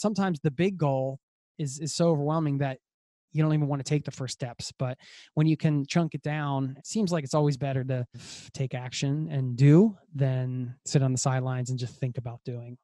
sometimes the big goal is is so overwhelming that you don't even want to take the first steps. But when you can chunk it down, it seems like it's always better to take action and do than sit on the sidelines and just think about doing.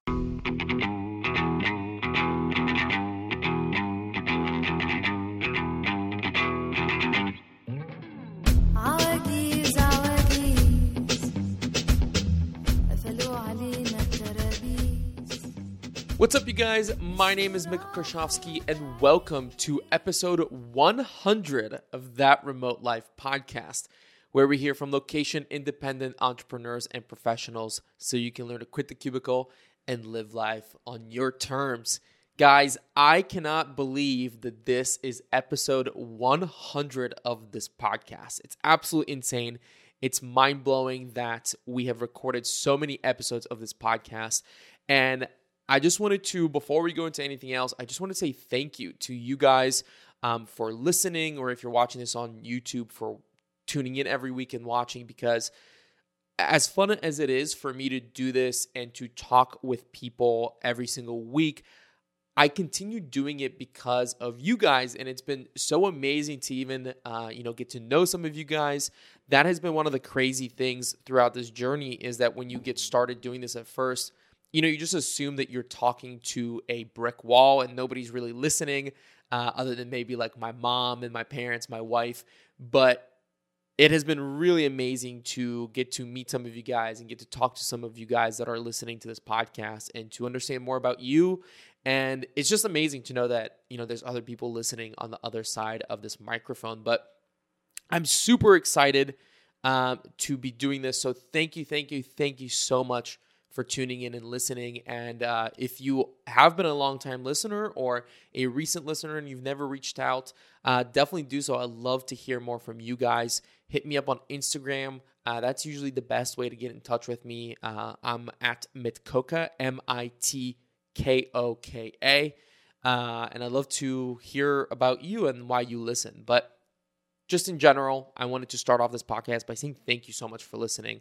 What's up, you guys? My name is Mitko Karshovski, and welcome to episode 100 of That Remote Life podcast, where we hear from location independent entrepreneurs and professionals so you can learn to quit the cubicle and live life on your terms. Guys, I cannot believe that this is episode 100 of this podcast. It's absolutely insane. It's mind blowing that we have recorded so many episodes of this podcast. And I just wanted to, before we go into anything else, I just want to say thank you to you guys um, for listening, or if you're watching this on YouTube, for tuning in every week and watching. Because as fun as it is for me to do this and to talk with people every single week, I continue doing it because of you guys, and it's been so amazing to even uh, you know get to know some of you guys. That has been one of the crazy things throughout this journey is that when you get started doing this at first you know, you just assume that you're talking to a brick wall and nobody's really listening, uh, other than maybe like my mom and my parents, my wife. But it has been really amazing to get to meet some of you guys and get to talk to some of you guys that are listening to this podcast and to understand more about you. And it's just amazing to know that, you know, there's other people listening on the other side of this microphone. But I'm super excited um, to be doing this. So thank you, thank you, thank you so much for tuning in and listening. And uh, if you have been a long time listener or a recent listener and you've never reached out, uh, definitely do so. I'd love to hear more from you guys. Hit me up on Instagram. Uh, that's usually the best way to get in touch with me. Uh, I'm at Mitkoka, M I T K O K A. Uh, and I'd love to hear about you and why you listen. But just in general, I wanted to start off this podcast by saying thank you so much for listening.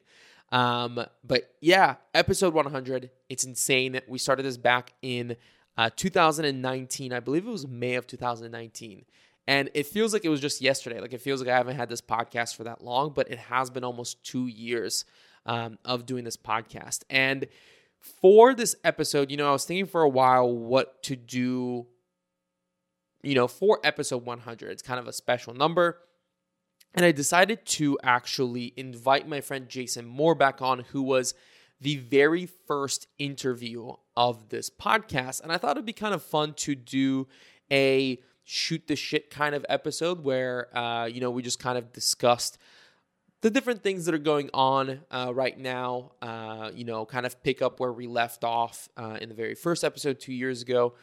Um, but yeah, episode 100. It's insane. We started this back in uh, 2019. I believe it was May of 2019. And it feels like it was just yesterday. Like it feels like I haven't had this podcast for that long, but it has been almost two years um, of doing this podcast. And for this episode, you know, I was thinking for a while what to do, you know, for episode 100. It's kind of a special number. And I decided to actually invite my friend Jason Moore back on, who was the very first interview of this podcast. And I thought it'd be kind of fun to do a shoot the shit kind of episode where, uh, you know, we just kind of discussed the different things that are going on uh, right now, uh, you know, kind of pick up where we left off uh, in the very first episode two years ago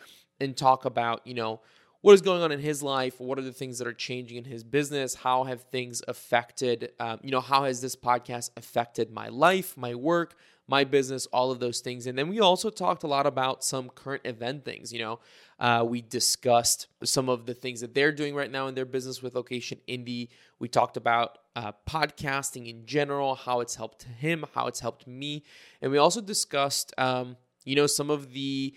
and talk about, you know, what is going on in his life? What are the things that are changing in his business? How have things affected um, you know how has this podcast affected my life my work my business all of those things? And then we also talked a lot about some current event things you know? Uh, we discussed some of the things that they're doing right now in their business with location indie. We talked about uh, podcasting in general how it's helped him how it's helped me. And we also discussed um, you know some of the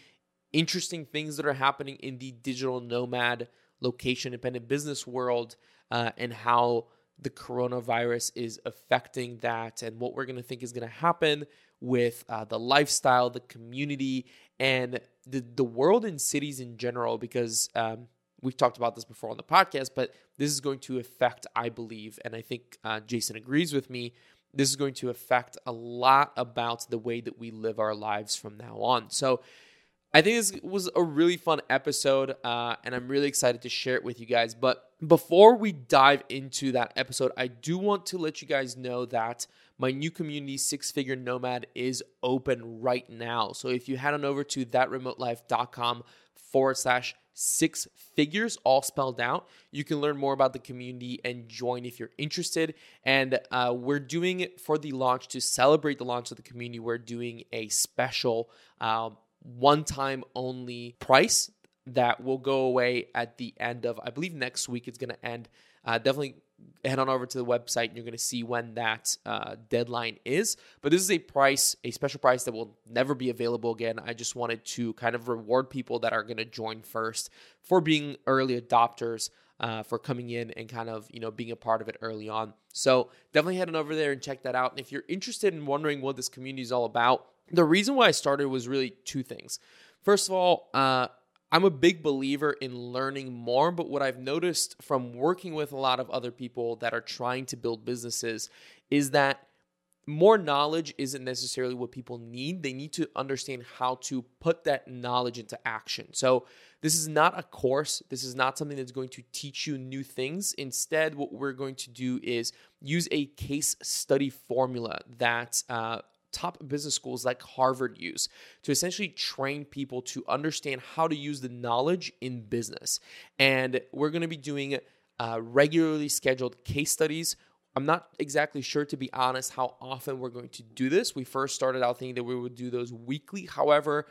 interesting things that are happening in the digital nomad location independent business world uh, and how the coronavirus is affecting that and what we're going to think is going to happen with uh, the lifestyle the community and the, the world and cities in general because um, we've talked about this before on the podcast but this is going to affect i believe and i think uh, jason agrees with me this is going to affect a lot about the way that we live our lives from now on. So I think this was a really fun episode, uh, and I'm really excited to share it with you guys. But before we dive into that episode, I do want to let you guys know that my new community, Six Figure Nomad, is open right now. So if you head on over to thatremotelife.com forward slash six figures, all spelled out. You can learn more about the community and join if you're interested. And uh, we're doing it for the launch to celebrate the launch of the community. We're doing a special um, one time only price that will go away at the end of, I believe next week it's going to end. Uh, definitely head on over to the website and you're going to see when that uh, deadline is. But this is a price, a special price that will never be available again. I just wanted to kind of reward people that are going to join first for being early adopters. Uh, for coming in and kind of you know being a part of it early on so definitely head on over there and check that out and if you're interested in wondering what this community is all about the reason why i started was really two things first of all uh, I'm a big believer in learning more, but what I've noticed from working with a lot of other people that are trying to build businesses is that more knowledge isn't necessarily what people need. They need to understand how to put that knowledge into action. So, this is not a course. This is not something that's going to teach you new things. Instead, what we're going to do is use a case study formula that uh, top business schools like Harvard use to essentially train people to understand how to use the knowledge in business. And we're going to be doing uh, regularly scheduled case studies. I'm not exactly sure, to be honest, how often we're going to do this. We first started out thinking that we would do those weekly. However,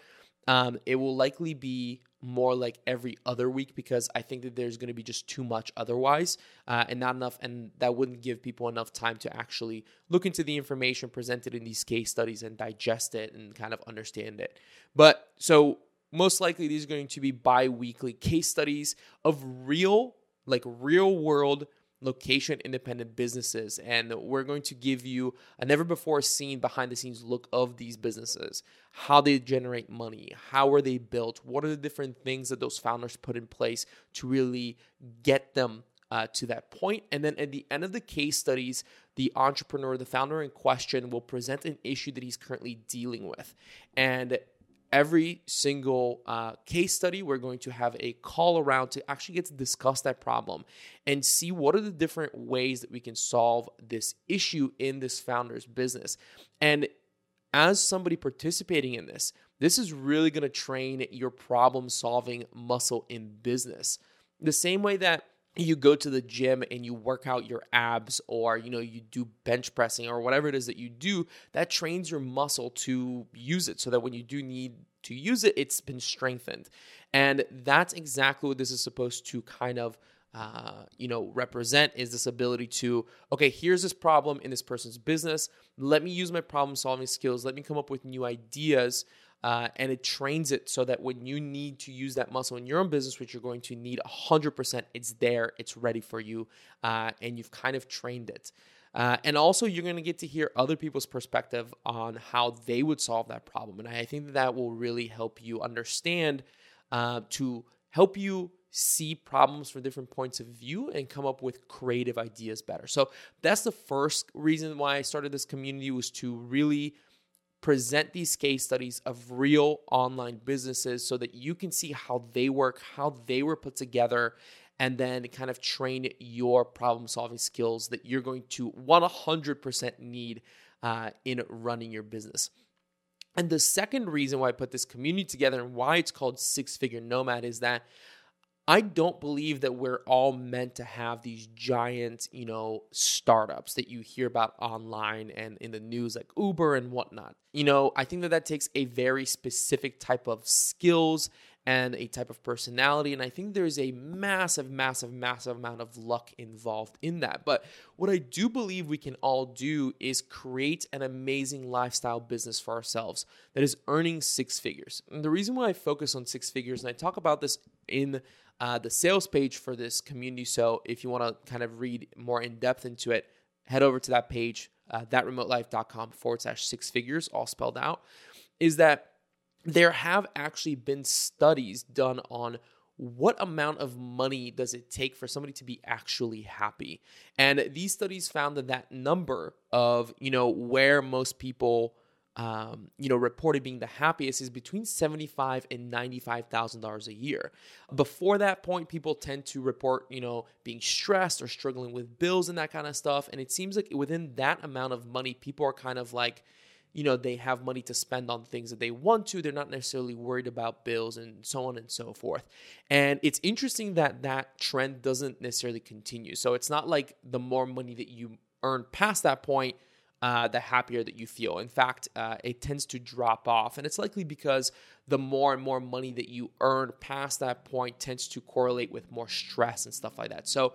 um, it will likely be more like every other week because I think that there's going to be just too much otherwise uh, and not enough, and that wouldn't give people enough time to actually look into the information presented in these case studies and digest it and kind of understand it. But so most likely these are going to be bi weekly case studies of real, like real world location independent businesses. And we're going to give you a never before seen behind the scenes look of these businesses, how they generate money, how are they built, what are the different things that those founders put in place to really get them uh, to that point. And then at the end of the case studies, the entrepreneur, the founder in question, will present an issue that he's currently dealing with. And every single uh, case study, we're going to have a call around to actually get to discuss that problem and see what are the different ways that we can solve this issue in this founder's business. And as somebody participating in this, this is really going to train your problem solving muscle in business. The same way that you go to the gym and you work out your abs or you know you do bench pressing or whatever it is that you do that trains your muscle to use it so that when you do need to use it it's been strengthened. And that's exactly what this is supposed to kind of uh, you know represent is this ability to okay here's this problem in this person's business. Let me use my problem solving skills. Let me come up with new ideas uh, and it trains it so that when you need to use that muscle in your own business, which you're going to need 100%, it's there, it's ready for you, uh, and you've kind of trained it. Uh, and also, you're going to get to hear other people's perspective on how they would solve that problem. And I think that, that will really help you understand uh, to help you see problems from different points of view and come up with creative ideas better. So that's the first reason why I started this community was to really present these case studies of real online businesses so that you can see how they work, how they were put together, and then kind of train your problem solving skills that you're going to 100% need uh, in running your business. And the second reason why I put this community together and why it's called Six Figure Nomad is that I don't believe that we're all meant to have these giant, you know, startups that you hear about online and in the news, like Uber and whatnot. You know, I think that that takes a very specific type of skills and a type of personality. And I think there's a massive, massive, massive amount of luck involved in that. But what I do believe we can all do is create an amazing lifestyle business for ourselves that is earning six figures. And the reason why I focus on six figures, and I talk about this in uh, the sales page for this community. So if you want to kind of read more in depth into it, head over to that page, uh, thatremotelife.com forward slash six figures, all spelled out. Is that there have actually been studies done on what amount of money does it take for somebody to be actually happy and these studies found that that number of you know where most people um, you know, reported being the happiest is between seventy-five and ninety-five thousand dollars a year. Before that point, people tend to report, you know, being stressed or struggling with bills and that kind of stuff. And it seems like within that amount of money, people are kind of like, you know, they have money to spend on things that they want to. They're not necessarily worried about bills and so on and so forth. And it's interesting that that trend doesn't necessarily continue. So it's not like the more money that you earn past that point uh, the happier that you feel. In fact, uh, it tends to drop off. And it's likely because the more and more money that you earn past that point tends to correlate with more stress and stuff like that. So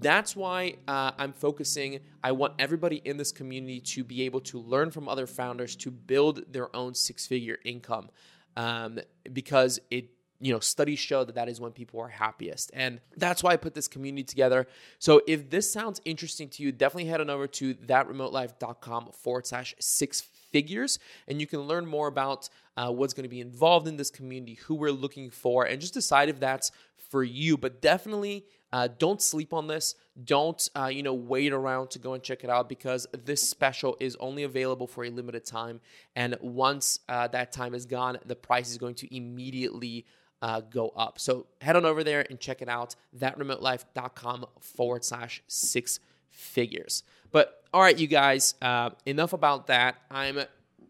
That's why uh, I'm focusing. I want everybody in this community to be able to learn from other founders to build their own six figure income um, because it you know studies show that that is when people are happiest. And that's why i put this community together. So if this sounds interesting to you definitely head on over to thatremotelife.com forward slash six figures and you can learn more about uh, what's going to be involved in this community who we're looking for and just decide if that's for you. But definitely uh, don't sleep on this. Don't uh, you know wait around to go and check it out because this special is only available for a limited time, and once uh, that time is gone, the price is going to immediately uh, go up. So head on over there and check it out. Thatremotelife.com forward slash six figures. But all right, you guys, uh, enough about that. I'm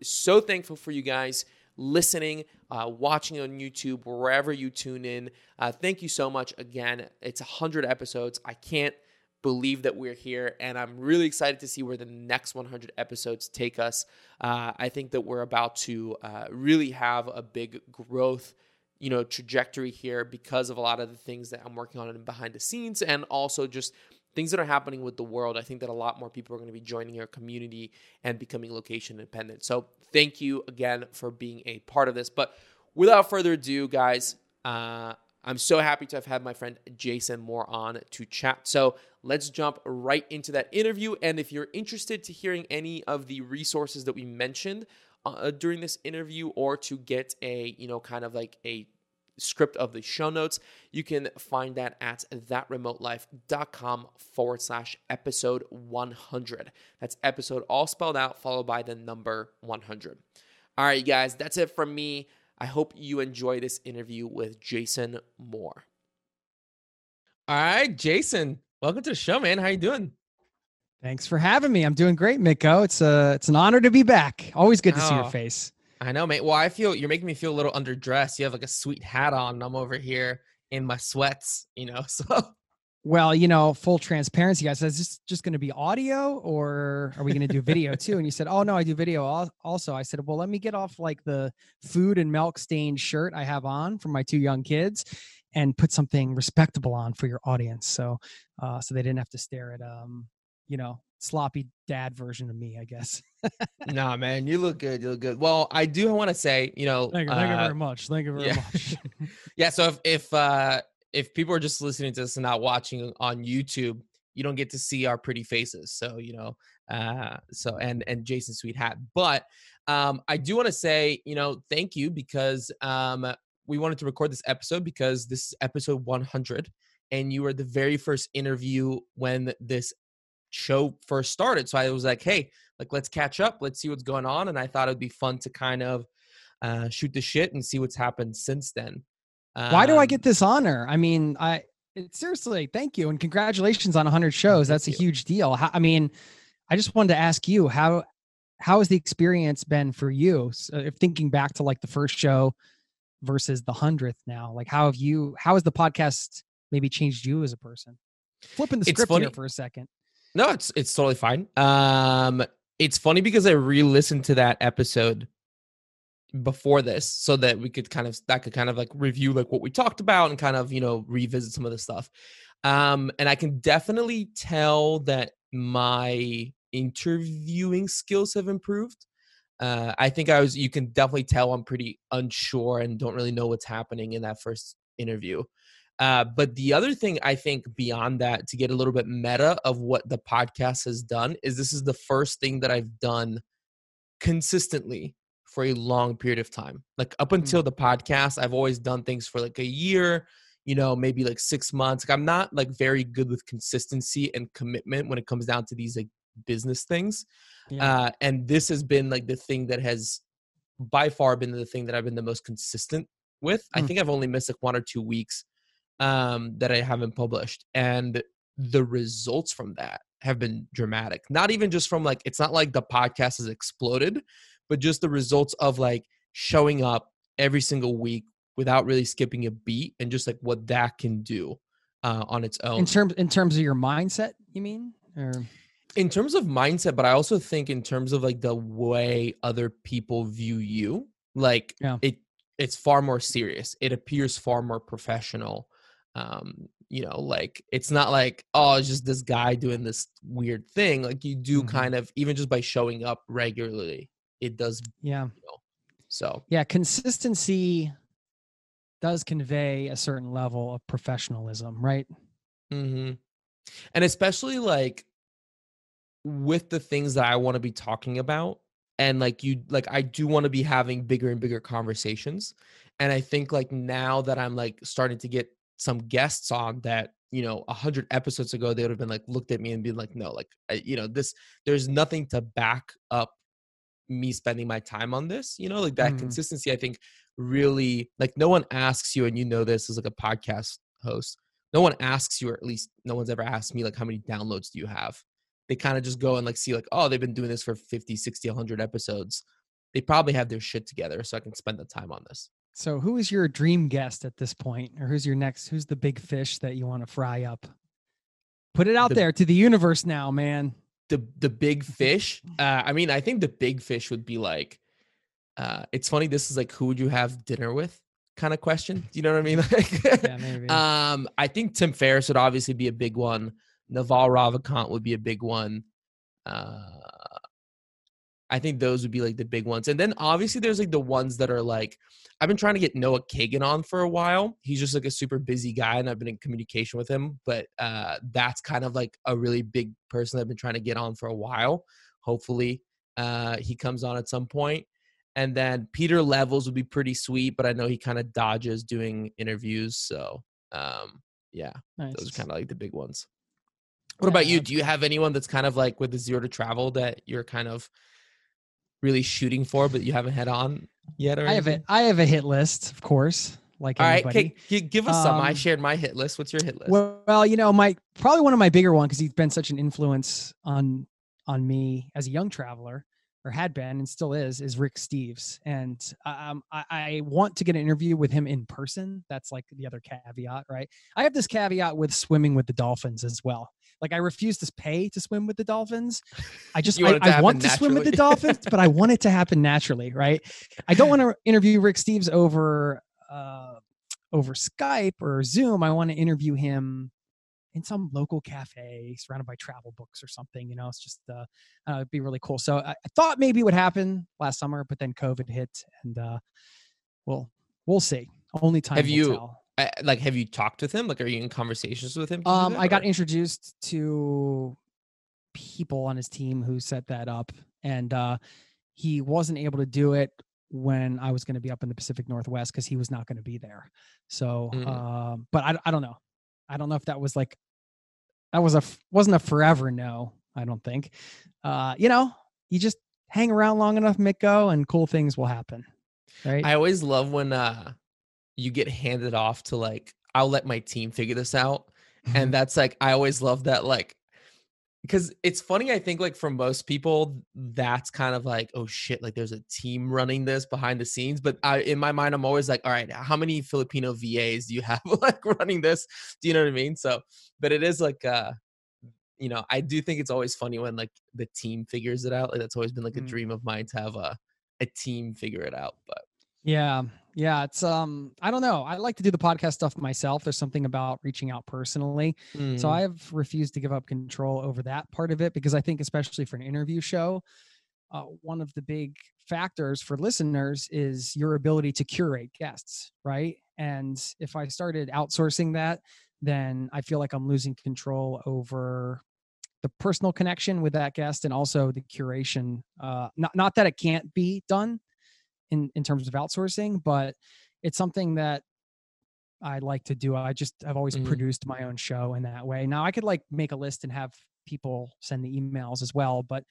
so thankful for you guys listening, uh, watching on YouTube, wherever you tune in. Uh, thank you so much again. It's 100 episodes. I can't believe that we're here, and I'm really excited to see where the next 100 episodes take us. Uh, I think that we're about to uh, really have a big growth you know trajectory here because of a lot of the things that I'm working on in behind the scenes and also just things that are happening with the world. I think that a lot more people are going to be joining our community and becoming location independent. So thank you again for being a part of this. But without further ado, guys, uh, I'm so happy to have had my friend Jason Moore on to chat. So let's jump right into that interview. And if you're interested to hearing any of the resources that we mentioned uh, during this interview, or to get a you know kind of like a script of the show notes. You can find that at thatremotelife.com forward slash episode 100. That's episode all spelled out, followed by the number 100. All right, you guys, that's it from me. I hope you enjoy this interview with Jason Moore. All right, Jason, welcome to the show, man. How you doing? Thanks for having me. I'm doing great, Miko. It's a uh, it's an honor to be back. Always good to oh, see your oh. face. I know, mate. Well, I feel you're making me feel a little underdressed. You have like a sweet hat on. I'm over here in my sweats, you know. So well, you know, full transparency, guys. Is this just going to be audio or are we going to do video too? And you said, oh, no, I do video also. I said, well, let me get off like the food and milk stained shirt I have on for my two young kids and put something respectable on for your audience. So, uh, so they didn't have to stare at, um, you know, sloppy dad version of me, I guess. nah, man, you look good. You look good. Well, I do want to say, you know, thank you, thank you uh, very much. Thank you very yeah. much. yeah. So if if uh if people are just listening to this and not watching on YouTube, you don't get to see our pretty faces. So you know, uh, so and and Jason Sweet Hat. But um, I do want to say, you know, thank you because um, we wanted to record this episode because this is episode 100 and you were the very first interview when this show first started. So I was like, hey, like let's catch up, let's see what's going on. And I thought it'd be fun to kind of uh, shoot the shit and see what's happened since then. Um, Why do I get um this honor? I mean, I it, seriously, thank you and congratulations on 100 shows. That's a you. huge deal. How, I mean, I just wanted to ask you how how has the experience been for you? So if thinking back to like the first show versus the hundredth now, like how have you? How has the podcast maybe changed you as a person? Flipping the script here for a second. No, it's it's totally fine. Um, it's funny because I re-listened to that episode before this so that we could kind of that could kind of like review like what we talked about and kind of you know revisit some of the stuff. Um and i can definitely tell that my interviewing skills have improved. Uh i think i was you can definitely tell i'm pretty unsure and don't really know what's happening in that first interview uh, but the other thing I think beyond that, to get a little bit meta of what the podcast has done, is this is the first thing that I've done consistently for a long period of time. Like up mm. until the podcast, I've always done things for like a year, you know, maybe like six months. Like I'm not like very good with consistency and commitment when it comes down to these like business things. Yeah. Uh, and this has been like the thing that has by far been the thing that I've been the most consistent with. Mm. I think I've only missed like one or two weeks um, that I haven't published. And the results from that have been dramatic. Not even just from like, it's not like the podcast has exploded, but just the results of like showing up every single week without really skipping a beat and just like what that can do uh, on its own. In terms in terms of your mindset, you mean? Or in terms of mindset, but I also think in terms of like the way other people view you, like yeah. it it's far more serious. It appears far more professional um, you know like it's not like oh it's just this guy doing this weird thing like you do Mhm. kind of even just by showing up regularly it does Yeah. you know so Yeah. Consistency does convey a certain level of professionalism, right? mm-hmm And especially like with the things that I want to be talking about, and like you, like I do want to be having bigger and bigger conversations. And I think like now that I'm like starting to get some guests on that, you know, a hundred episodes ago, they would have been like looked at me and been like, no, like, I, you know, this, there's nothing to back up me spending my time on this, you know, like that Mhm. consistency, I think really like no one asks you, and you know this as like a podcast host, no one asks you, or at least no one's ever asked me like how many downloads do you have? They kind of just go and like see like, oh, they've been doing this for 50, 60, 100 episodes. They probably have their shit together so I can spend the time on this. So, who is your dream guest at this point, or who's your next? Who's the big fish that you want to fry up? Put it out The- there to the universe now, man. the the big fish uh i mean i think the big fish would be like uh it's funny this is like who would you have dinner with kind of question do you know what i mean like Yeah, maybe. um i think tim ferriss would obviously be a big one naval ravikant would be a big one uh i think those would be like the big ones and then obviously there's like the ones that are like i've been trying to get noah kagan on for a while he's just like a super busy guy and i've been in communication with him but uh that's kind of like a really big person i've been trying to get on for a while hopefully uh he comes on at some point and then pieter levels would be pretty sweet but i know he kind of dodges doing interviews so um yeah nice. those are kind of like the big ones. What about you? Do you have anyone that's kind of like with the zero to travel that you're kind of really shooting for but you haven't had on yet or I have it. I have a hit list, of course, like all right anybody. okay, give us some i Um, shared my hit list what's your hit list Well, well, you know, my probably one of my bigger one because he's been such an influence on on me as a young traveler, or had been and still is, is Rick Steves, and um, I, I want to get an interview with him in person. That's like the other caveat, right? I have this caveat with swimming with the dolphins as well. Like I refuse to pay to swim with the dolphins. I just You I, want it to I happen want to swim with the dolphins, but I want it to happen naturally, right? I don't want to interview Rick Steves over uh, over Skype or Zoom. I want to interview him in some local cafe surrounded by travel books or something. You know, it's just uh, uh it'd be really cool. So I, I thought maybe it would happen last summer, but then COVID hit, and uh, well, we'll see. Only time. Have will you tell. I, like have you talked with him like are you in conversations with him Um, I got or- introduced to people on his team who set that up, and uh, he wasn't able to do it when I was going to be up in the Pacific Northwest because he was not going to be there. So, Mm. um, but I, I don't know. I don't know if that was like that was a wasn't a forever no. I don't think. Uh, you know, you just hang around long enough, Miko, and cool things will happen. Right? I always love when uh you get handed off to like I'll let my team figure this out. Mm-hmm. And that's like I always love that like because it's funny I think like for most people that's kind of like oh shit like there's a team running this behind the scenes but I in my mind I'm always like all right how many Filipino VAs do you have like running this do you know what I mean so but it is like uh you know I do think it's always funny when like the team figures it out like that's always been like a Mm. dream of mine to have a a team figure it out but Yeah. Yeah. It's um I don't know. I like to do the podcast stuff myself. There's something about reaching out personally. So mm, I've refused to give up control over that part of it because I think especially for an interview show, uh, one of the big factors for listeners is your ability to curate guests, right? And if I started outsourcing that, then I feel like I'm losing control over the personal connection with that guest and also the curation. Uh, not not that it can't be done in in terms of outsourcing, but it's something that I like to do. I just I've always Mhm. produced my own show in that way. Now I could like make a list and have people send the emails as well, but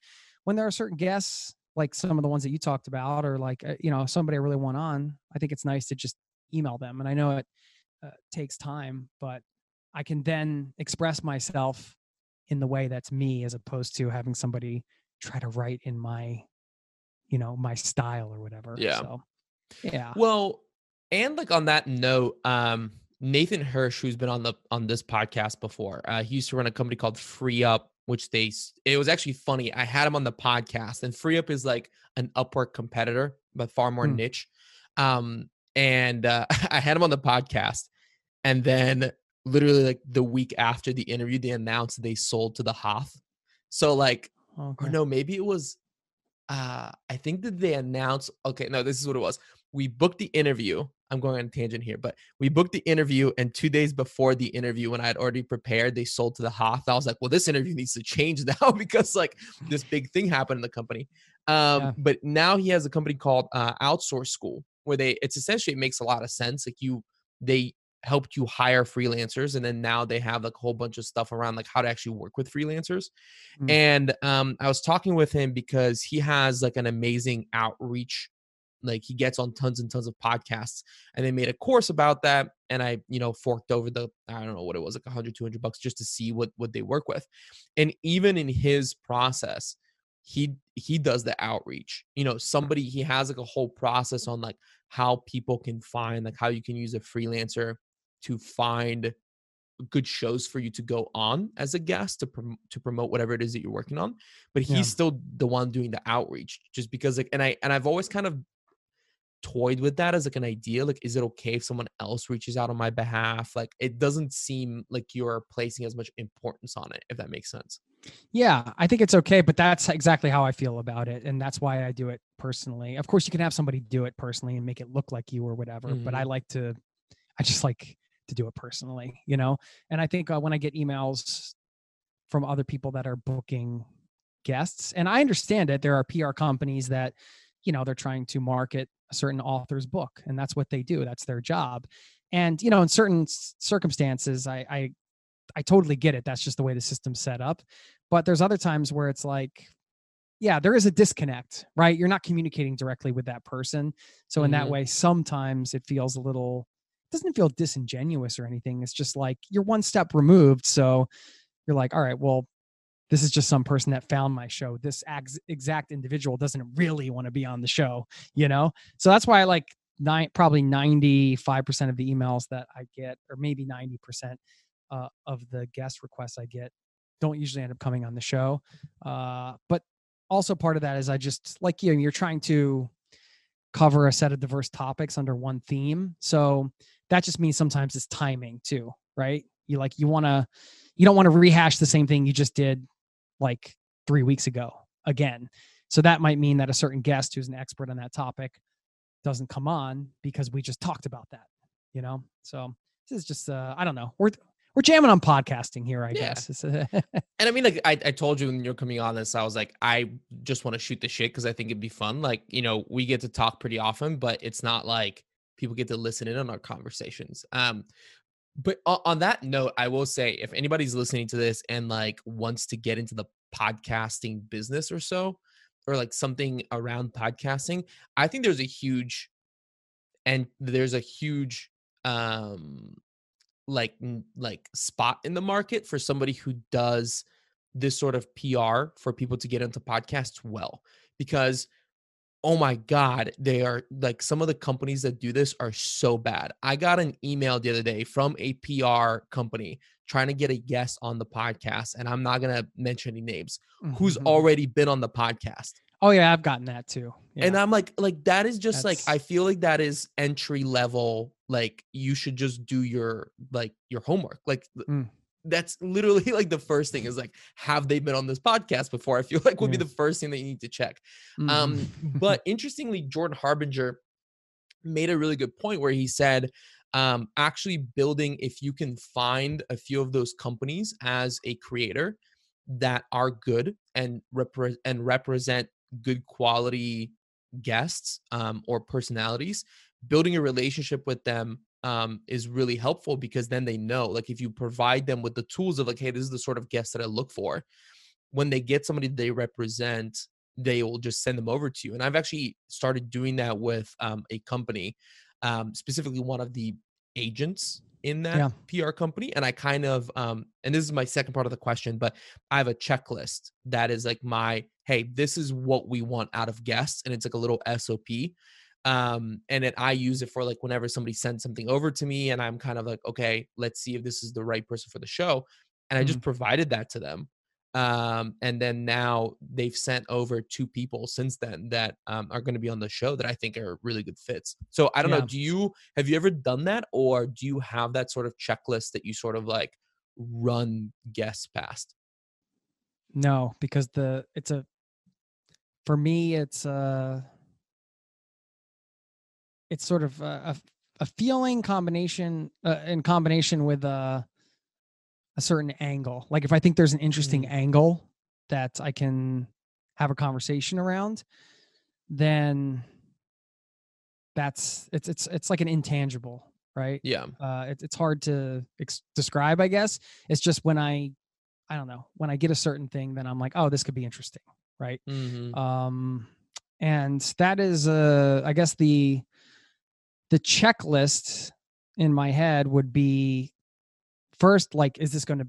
when there are certain guests like some of the ones that you talked about or like uh, you know somebody I really want on, I think it's nice to just email them. And I know it uh, takes time, but I can then express myself in the way that's me as opposed to having somebody try to write in my you know my style or whatever. Yeah. So yeah. Well, and like on that note, um, Nathan Hirsch, who's been on the on this podcast before, uh, he used to run a company called FreeeUp, which they it was actually funny. I had him on the podcast, and FreeeUp is like an Upwork competitor, but far more Hmm. niche. Um, and uh, I had him on the podcast, and then literally like the week after the interview, they announced they sold to the Hoth. So like, Okay. or no, maybe it was. Uh, I think that they announced. Okay, no, this is what it was. We booked the interview. I'm going on a tangent here, but we booked the interview, and two days before the interview, when I had already prepared, they sold to the Hoth. I was like, well, this interview needs to change now because like this big thing happened in the company. Um, Yeah. but now he has a company called uh, Outsource School, where they it's essentially it makes a lot of sense. Like you, they helped you hire freelancers, and then now they have like a whole bunch of stuff around like how to actually work with freelancers. Mm. And um, I was talking with him because he has like an amazing outreach. Like he gets on tons and tons of podcasts, and they made a course about that. And I, you know, forked over the I don't know what it was like 100, 200 bucks just to see what what they work with. And even in his process, he he does the outreach you know somebody he has like a whole process on like how people can find like how you can use a freelancer to find good shows for you to go on as a guest to prom- to promote whatever it is that you're working on but he's Yeah. still the one doing the outreach just because like and i and i've always kind of toyed with that as like an idea like is it okay if someone else reaches out on my behalf like it doesn't seem like you're placing as much importance on it if that makes sense Yeah, I think it's okay, but that's exactly how I feel about it. And that's why I do it personally. Of course, you can have somebody do it personally and make it look like you or whatever, but I mm-hmm. like to, I just like to do it personally, you know? And I think uh, when I get emails from other people that are booking guests, and I understand it, there are PR companies that, you know, they're trying to market a certain author's book, and that's what they do, that's their job. And, you know, in certain circumstances, I, I, I totally get it. That's just the way the system's set up. But there's other times where it's like, yeah, there is a disconnect, right? You're not communicating directly with that person. So in that Mhm. way, sometimes it feels a little doesn't feel disingenuous or anything. It's just like you're one step removed. So you're like, all right, well, this is just some person that found my show. This ex- exact individual doesn't really want to be on the show, you know? So that's why I like nine, probably 95% of the emails that I get, or maybe 90% uh, of the guest requests I get, don't usually end up coming on the show. Uh, but also part of that is I just like you, you're trying to cover a set of diverse topics under one theme. So that just means sometimes it's timing too, right? You like, you want to, you don't want to rehash the same thing you just did like three weeks ago again. So that might mean that a certain guest who's an expert on that topic doesn't come on because we just talked about that, you know? So this is just, uh, I don't know. We're, we're jamming on podcasting here, I Yeah. guess. And I mean, like I, I told you when you're coming on this, I was like, I just want to shoot the shit because I think it'd be fun. Like, you know, we get to talk pretty often, but it's not like people get to listen in on our conversations. Um, but on, that note, I will say if anybody's listening to this and like wants to get into the podcasting business or so, or like something around podcasting, I think there's a huge and there's a huge um like like spot in the market for somebody who does this sort of PR for people to get into podcasts well because oh my god they are like some of the companies that do this are so bad. I got an email the other day from a PR company trying to get a guest on the podcast and I'm not going to mention any names who's Mhm. already been on the podcast. Oh yeah, I've gotten that too. And I'm like, like that is just like I feel like that is entry level. Like you should just do your like your homework. Like Mm. That's literally like the first thing is like, have they been on this podcast before? I feel like would be the first thing that you need to check. Mhm. Um, but interestingly, Jordan Harbinger made a really good point where he said, um, actually building if you can find a few of those companies as a creator that are good and repre- and represent good quality guests um, or personalities, building a relationship with them um, is really helpful because then they know, like, if you provide them with the tools of like, hey, this is the sort of guest that I look for. When they get somebody they represent, they will just send them over to you. And I've actually started doing that with um, a company, um, specifically one of the agents in that Yeah. PR company. And I kind of, um, and this is my second part of the question, but I have a checklist that is like my, hey, this is what we want out of guests. And it's like a little SOP. Um, and then I use it for like whenever somebody sends something over to me and I'm kind of like, okay, let's see if this is the right person for the show. And I just provided that to them. um, and then now they've sent over two people since then that um, are going to be on the show that I think are really good fits. So I don't Yeah. know. Do you have you ever done that, or do you have that sort of checklist that you sort of like run guests past? No, because the it's a for me it's a it's sort of a, a, feeling combination uh, in combination with a a certain angle. Like if I think there's an interesting Mm. angle that I can have a conversation around, then that's it's it's it's like an intangible, right? Yeah. uh, it, it's hard to ex- describe i guess it's just when i i don't know when i get a certain thing then i'm like oh this could be interesting right Mm-hmm. um and that is uh i guess the the checklist in my head would be first like is this going to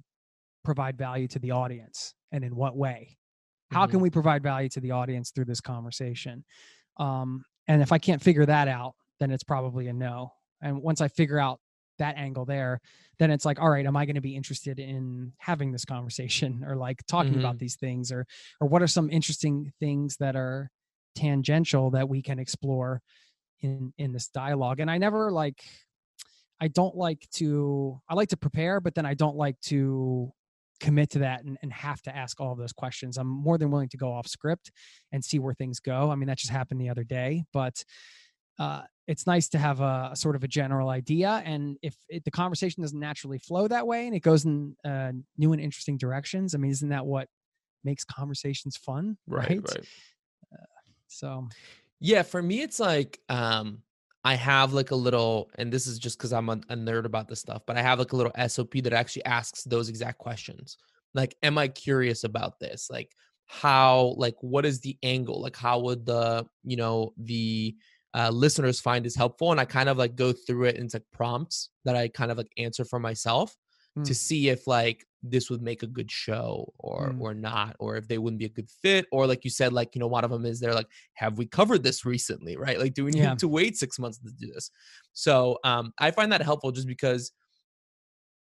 provide value to the audience and in what way? How can we provide value to the audience through this conversation? Um and if i can't figure that out then it's probably a no. And once i figure out that angle there then it's like all right am i going to be interested in having this conversation or like talking about these things or or what are some interesting things that are tangential that we can explore in in this dialogue and i never like i don't like to i like to prepare but then i don't like to commit to that and, and have to ask all of those questions i'm more than willing to go off script and see where things go i mean that just happened the other day but uh, it's nice to have a, a sort of a general idea and if it, the conversation doesn't naturally flow that way and it goes in uh, new and interesting directions i mean isn't that what makes conversations fun Right. right, Right. so Yeah, for me, it's like um, I have like a little, and this is just because I'm a, a nerd about this stuff, but I have like a little SOP that actually asks those exact questions. Like, am I curious about this? Like, how, like, what is the angle? Like, how would the, you know, the uh, listeners find this helpful? And I kind of like go through it into prompts that I kind of like answer for myself to Mm. see if like this would make a good show or Mm. or not or if they wouldn't be a good fit or like you said like you know one of them is they're like have we covered this recently right like do we need Yeah. to wait six months to do this so um i find that helpful just because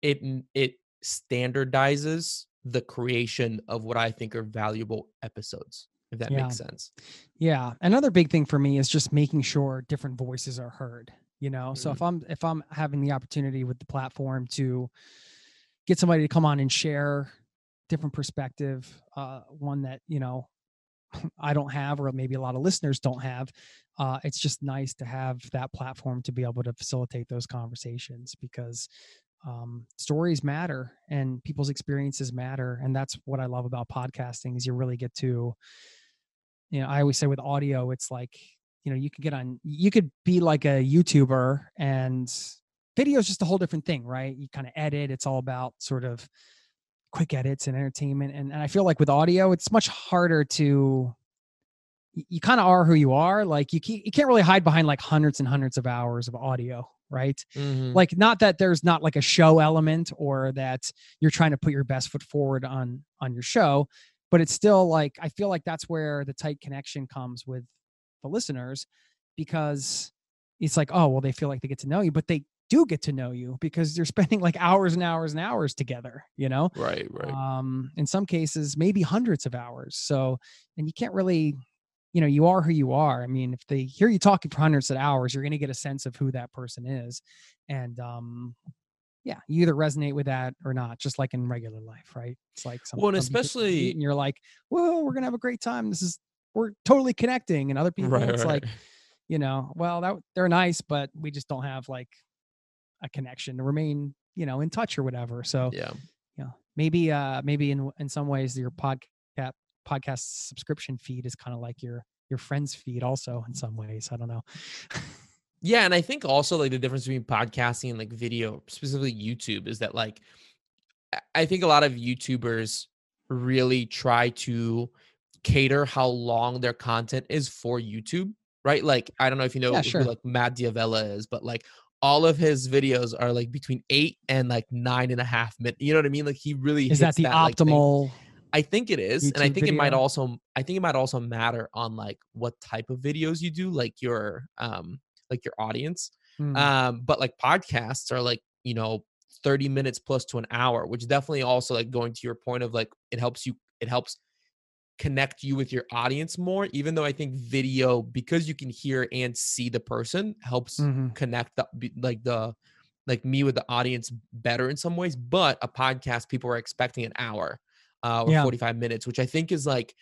it it standardizes the creation of what i think are valuable episodes if that Yeah. makes sense Yeah. Another big thing for me is just making sure different voices are heard. You know, so if I'm if I'm having the opportunity with the platform to get somebody to come on and share different perspective, uh, one that you know I don't have, or maybe a lot of listeners don't have, uh, it's just nice to have that platform to be able to facilitate those conversations because um, stories matter and people's experiences matter, and that's what I love about podcasting is you really get to you know, I always say with audio, it's like, you know, you could get on, you could be like a YouTuber and video is just a whole different thing, right? You kind of edit, it's all about sort of quick edits and entertainment. And, and I feel like with audio, it's much harder to, you kind of are who you are. Like you, can't- you can't really hide behind like hundreds and hundreds of hours of audio, right? Mhm. like not that there's not like a show element or that you're trying to put your best foot forward on on your show but it's still like i feel like that's where the tight connection comes with the listeners because it's like oh well they feel like they get to know you but they do get to know you because they're spending like hours and hours and hours together you know? Right right. Um in some cases maybe hundreds of hours so and you can't really you know you are who you are. I mean if they hear you talking for hundreds of hours you're going to get a sense of who that person is and um yeah you either resonate with that or not just like in regular life right? It's like Well, and especially- and you're like whoa we're gonna have a great time. This is we're totally connecting and other people right, it's right. like you know well that they're nice but we just don't have like a connection to remain you know in touch or whatever so yeah you know maybe uh maybe in in some ways your podcast podcast subscription feed is kind of like your your friends feed also in some ways i don't know Yeah, and I think also like the difference between podcasting and like video, specifically YouTube, is that like I- think a lot of YouTubers really try to cater how long their content is for YouTube, right? Like I don't know if you know Yeah, who sure. like Matt D'Avella is, but like all of his videos are like between eight and like nine and a half minutes. You know what I mean? Like he really is that the like, thing. optimal I think it is, and I YouTube think it might also I think it might also matter on like what type of videos you do, like your um like your audience. Hmm, Um, but like podcasts are like you know 30 minutes plus to an hour, which definitely also like going to your point of like it helps you it helps connect you with your audience more even though i think video because you can hear and see the person helps Mhm. connect the like the like me with the audience better in some ways but a podcast people are expecting an hour uh, or Yeah. 45 minutes which i think is like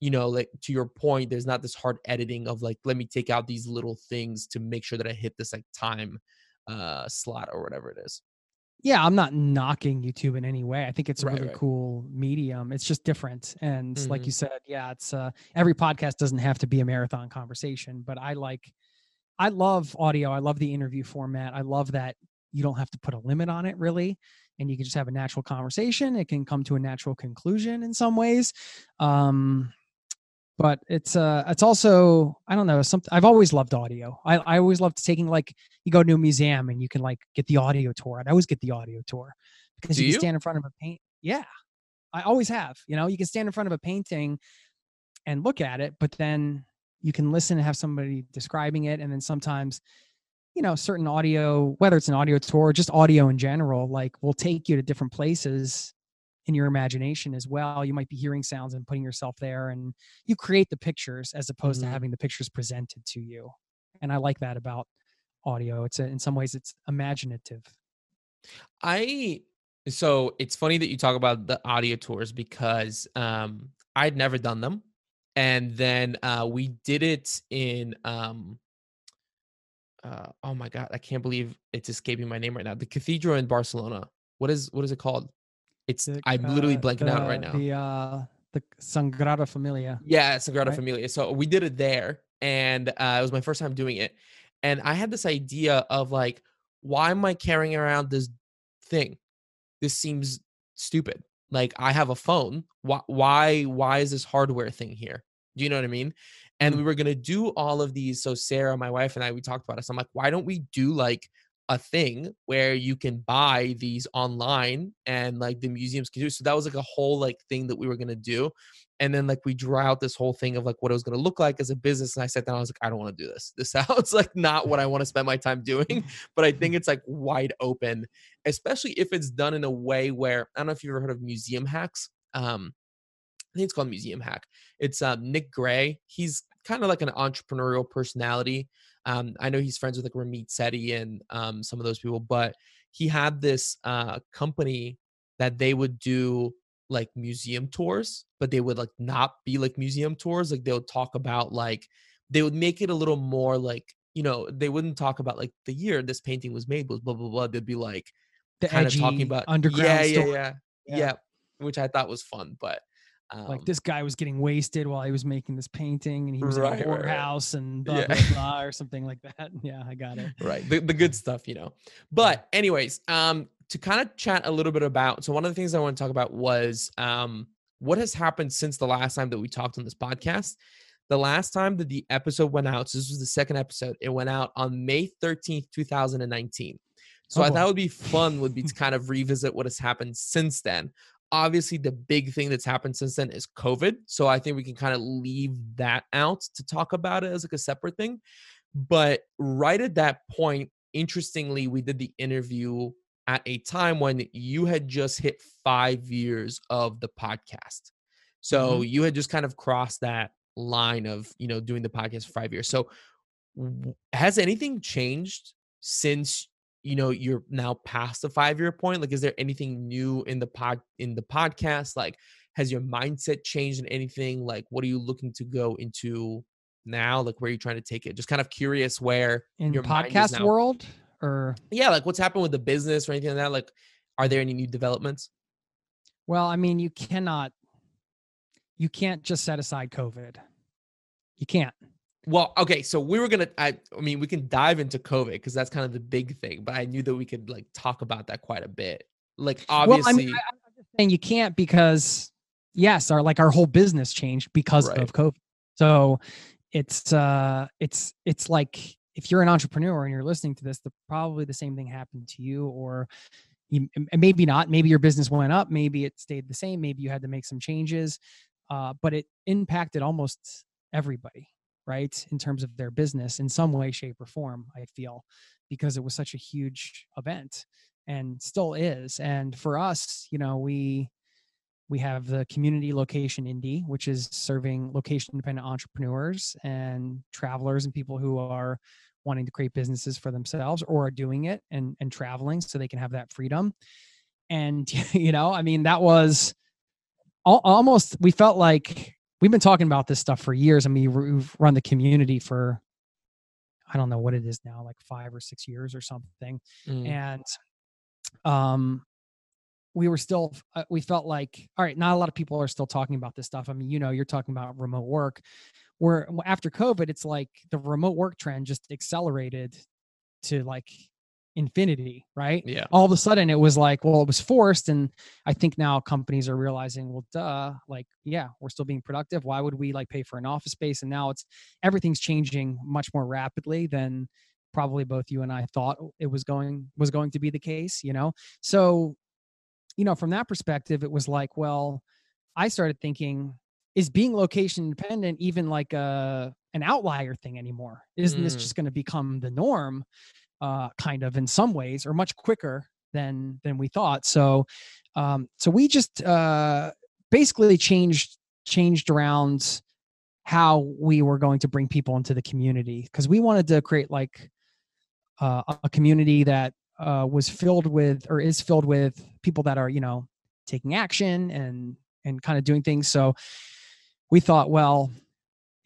you know like to your point there's not this hard editing of like let me take out these little things to make sure that i hit this like time uh slot or whatever it is yeah i'm not knocking youtube in any way. I think it's a Right, really right. cool medium. It's just different and like Mhm. you said yeah it's uh every podcast doesn't have to be a marathon conversation but i like i love audio. I love the interview format. I love that you don't have to put a limit on it really and you can just have a natural conversation. It can come to a natural conclusion in some ways. Um but it's uh it's also i don't know something i've always loved audio. I, I always loved taking like you go to a museum and you can like get the audio tour. I'd always get the audio tour because Do you can stand in front of a paint yeah i always have you know you can stand in front of a painting and look at it but then you can listen and have somebody describing it and then sometimes you know certain audio whether it's an audio tour or just audio in general like will take you to different places in your imagination as well you might be hearing sounds and putting yourself there and you create the pictures as opposed Mhm. to having the pictures presented to you and i like that about audio it's a, in some ways it's imaginative I so it's funny that you talk about the audio tours because um I'd never done them. And then uh we did it in um uh oh my god, I can't believe it's escaping my name right now. The cathedral in Barcelona. What is what is it called? It's The, I'm literally blanking out right now. the uh the Sangrada Familia Yeah, Sangrada right? Familia. So we did it there, and uh, it was my first time doing it. And I had this idea of like, why am I carrying around this thing? This seems stupid. Like I have a phone. Why? Why? Why is this hardware thing here? Do you know what I mean? And Mm. we were gonna do all of these. So Sarah, my wife, and I, we talked about it. So I'm like, why don't we do like a thing where you can buy these online and like the museums can do? So that was like a whole like thing that we were gonna do. And then like we draw out this whole thing of like what it was going to look like as a business and i sat down i was like i don't want to do this. This sounds like not what i want to spend my time doing. But i think it's like wide open especially if it's done in a way where i don't know if you've ever heard of museum hacks um i think it's called museum hack. It's um nick gray. He's kind of like an entrepreneurial personality um i know he's friends with like ramit sethi and um some of those people but he had this uh company that they would do like museum tours, but they would like not be like museum tours. Like they would talk about like they would make it a little more like you know they wouldn't talk about like the year this painting was made was blah blah blah. They'd be like the kind of talking about underground yeah yeah, yeah Yeah. yeah which I thought was fun. But um, like this guy was getting wasted while he was making this painting and he was Right, in a right, right. whorehouse and blah Yeah. blah blah or something like that. Yeah i got it. Right the, the good stuff you know. But anyways um to kind of chat a little bit about so one of the things i want to talk about was um what has happened since the last time that we talked on this podcast. The last time that the episode went out so this was the second episode it went out on may 13th 2019 so Oh, i thought would be fun would be to kind of revisit what has happened since then obviously the big thing that's happened since then is covid so i think we can kind of leave that out to talk about it as like a separate thing but right at that point interestingly we did the interview at a time when you had just hit five years of the podcast so mm-hmm. you had just kind of crossed that line of you know doing the podcast for five years so has anything changed since you know you're now past the five year point like is there anything new in the pod in the podcast? Like has your mindset changed in anything? Like what are you looking to go into now? Like where are you trying to take it? Just kind of curious where in your podcast now. world or? Yeah like what's happened with the business or anything like that? Like are there any new developments? Well i mean you cannot you can't just set aside covid. You can't well okay so we were gonna i, I mean we can dive into covid because that's kind of the big thing but i knew that we could like talk about that quite a bit like obviously well, I mean, I'm just saying you can't because yes, our like our whole business changed because Right. of COVID. So it's uh it's it's like if you're an entrepreneur and you're listening to this, the probably the same thing happened to you, or you, maybe not. Maybe your business went up, maybe it stayed the same, maybe you had to make some changes, uh, but it impacted almost everybody, right, in terms of their business in some way, shape, or form. I feel because it was such a huge event and still is. And for us, you know, we we have the community location indie which is serving location independent entrepreneurs and travelers and people who are wanting to create businesses for themselves or are doing it and and traveling so they can have that freedom and you know i mean that was almost we felt like we've been talking about this stuff for years i mean we've run the community for i don't know what it is now like five or six years or something. Mm. and um we were still uh, we felt like all right not a lot of people are still talking about this stuff. I mean you know you're talking about remote work. Where after covid it's like the remote work trend just accelerated to like infinity right? Yeah. all of a sudden it was like well it was forced and i think now companies are realizing well duh like yeah we're still being productive. Why would we like pay for an office space? And now it's everything's changing much more rapidly than probably both you and i thought it was going was going to be the case you know? So you know from that perspective it was like well i started thinking is being location independent even like a an outlier thing anymore? Isn't this Mm. just going to become the norm uh, kind of in some ways or much quicker than than we thought. So um so we just uh basically changed changed around how we were going to bring people into the community because we wanted to create like uh, a- community that uh, was filled with or is filled with people that are you know taking action and and kind of doing things. So we thought well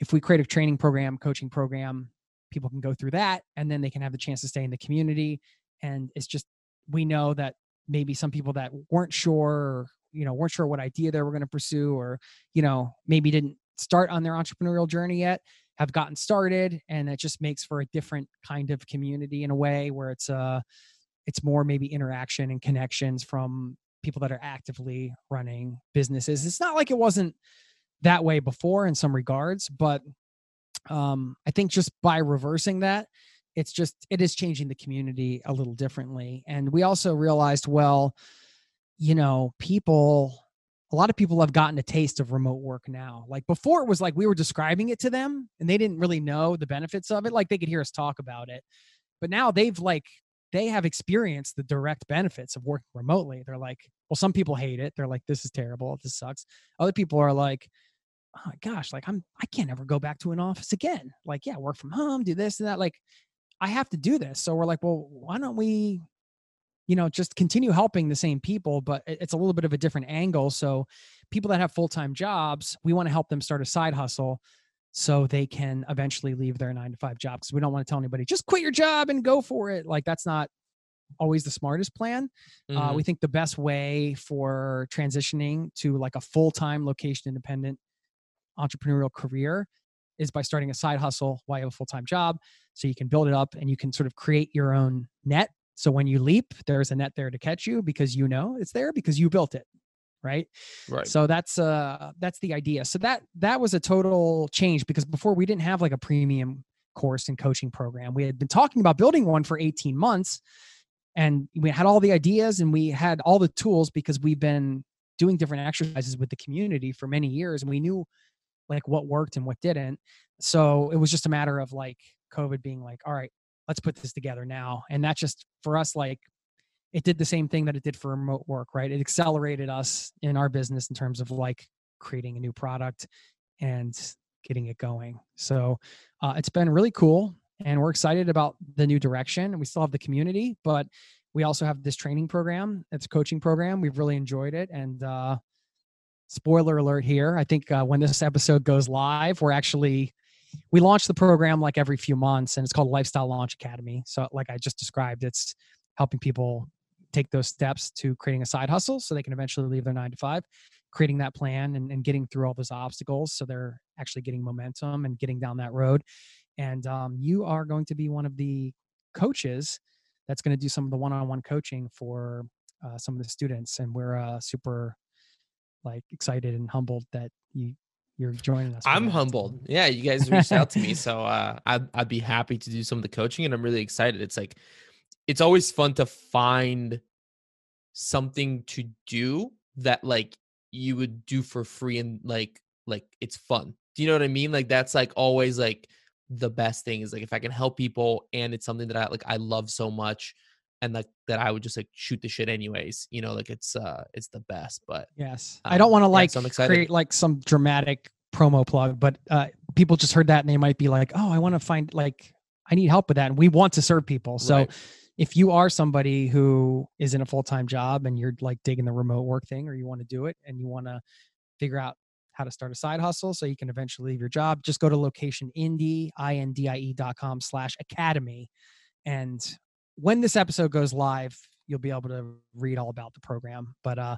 if we create a training program coaching program people can go through that and then they can have the chance to stay in the community and it's just we know that maybe some people that weren't sure or, you know weren't sure what idea they were going to pursue or you know maybe didn't start on their entrepreneurial journey yet have gotten started and it just makes for a different kind of community in a way where it's uh it's more maybe interaction and connections from people that are actively running businesses. It's not like it wasn't that way before in some regards but um i think just by reversing that it's just it is changing the community a little differently. And we also realized well you know people a lot of people have gotten a taste of remote work now. Like before it was like we were describing it to them and they didn't really know the benefits of it. Like they could hear us talk about it. But now they've like they have experienced the direct benefits of working remotely. They're like well some people hate it. They're like this is terrible. This sucks. Other people are like oh my gosh like i'm i can't ever go back to an office again. Like yeah work from home do this and that like i have to do this. So we're like well why don't we you know just continue helping the same people but it's a little bit of a different angle. So people that have full-time jobs we want to help them start a side hustle so they can eventually leave their nine to five job because we don't want to tell anybody just quit your job and go for it. Like that's not always the smartest plan. Uh, Mhm. we think the best way for transitioning to like a full-time location independent entrepreneurial career is by starting a side hustle while you have a full-time job so you can build it up and you can sort of create your own net. So when you leap there's a net there to catch you because you know it's there because you built it right? Right. so that's uh that's the idea. So that that was a total change because before we didn't have like a premium course and coaching program. We had been talking about building one for 18 months and we had all the ideas and we had all the tools because we've been doing different exercises with the community for many years and we knew like what worked and what didn't. So it was just a matter of like covid being like all right let's put this together now. And that just for us like it did the same thing that it did for remote work right? It accelerated us in our business in terms of like creating a new product and getting it going. So uh, it's been really cool and we're excited about the new direction. We still have the community but we also have this training program. It's a coaching program. We've really enjoyed it and uh spoiler alert here i think uh, when this episode goes live we're actually we launch the program like every few months and it's called lifestyle launch academy. So like i just described it's helping people take those steps to creating a side hustle so they can eventually leave their nine to five creating that plan and, and getting through all those obstacles so they're actually getting momentum and getting down that road. And um, you are going to be one of the coaches that's going to do some of the one-on-one coaching for uh, some of the students and we're uh, super like excited and humbled that you you're joining us I'm humbled. Yeah, you guys reached out to me, so uh, I'd I'd be happy to do some of the coaching, and I'm really excited. It's like it's always fun to find something to do that like you would do for free and like like it's fun. Do you know what I mean? Like that's like always like the best thing is like if I can help people and it's something that I like I love so much. And like that I would just like shoot the shit anyways. You know, like it's uh it's the best. But yes, I don't um, want to yeah, like so create like some dramatic promo plug, but uh, people just heard that and they might be like, "Oh, I want to find like I need help with that," and we want to serve people. So Right. if you are somebody who is in a full time job and you're like digging the remote work thing, or you want to do it and you want to figure out how to start a side hustle so you can eventually leave your job, just go to location indie, I-N-D-I-E dot com slash academy. And when this episode goes live, you'll be able to read all about the program. But uh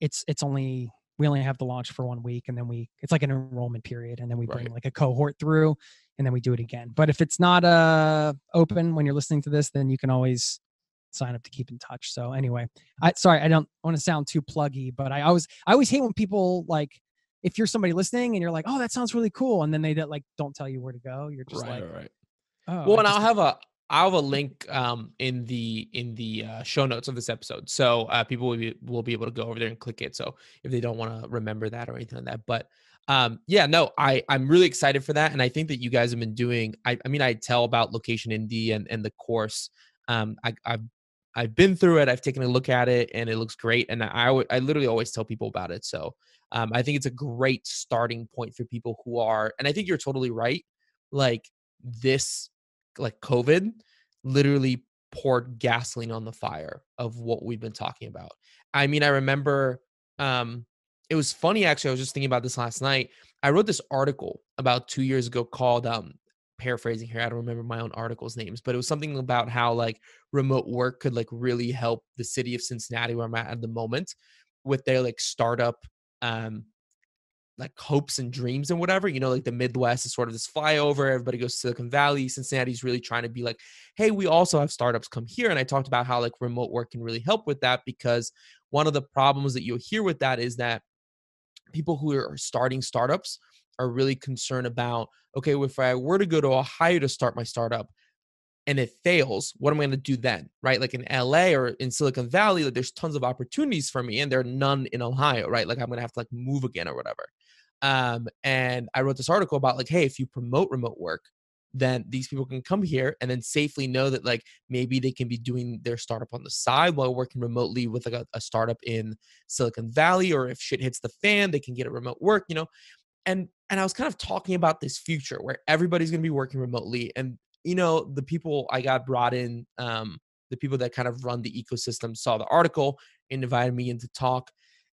it's it's only we only have the launch for one week and then we it's like an enrollment period and then we bring Right. like a cohort through and then we do it again. But if it's not uh open when you're listening to this, then you can always sign up to keep in touch. So anyway, I sorry, I don't want to sound too pluggy, but I always I always hate when people like if you're somebody listening and you're like, "Oh, that sounds really cool," and then they like don't tell you where to go. You're just right, like, right. "Oh." well, I and I'll have a I'll have a link um in the in the uh, show notes of this episode, so uh, people will be will be able to go over there and click it. So if they don't want to remember that or anything like that, but um yeah, no, I I'm really excited for that, and I think that you guys have been doing. I I mean, I tell about Location Indie and and the course. Um, I I've I've been through it. I've taken a look at it, and it looks great. And I alwa- I literally always tell people about it. So um, I think it's a great starting point for people who are. And I think you're totally right. Like this, like COVID, literally poured gasoline on the fire of what we've been talking about. I mean, I remember. Um, it was funny actually. I was just thinking about this last night. I wrote this article about two years ago called um, paraphrasing here. I don't remember my own articles names, but it was something about how like remote work could like really help the city of Cincinnati where I'm at at the moment with their like startup um like hopes and dreams and whatever. You know, like the Midwest is sort of this flyover. Everybody goes to Silicon Valley. Cincinnati's really trying to be like, hey, we also have startups come here. And I talked about how like remote work can really help with that because one of the problems that you'll hear with that is that people who are starting startups are really concerned about okay, if I were to go to Ohio to start my startup and it fails, what am I going to do then? Right? Like in LA or in Silicon Valley, like there's tons of opportunities for me and there are none in Ohio, right? Like I'm going to have to like move again or whatever. Um, and I wrote this article about like, hey, if you promote remote work, then these people can come here and then safely know that like maybe they can be doing their startup on the side while working remotely with like a, a startup in Silicon Valley, or if shit hits the fan, they can get a remote work, you know. And and I was kind of talking about this future where everybody's gonna be working remotely. And you know, the people I got brought in, um, the people that kind of run the ecosystem saw the article and invited me in to talk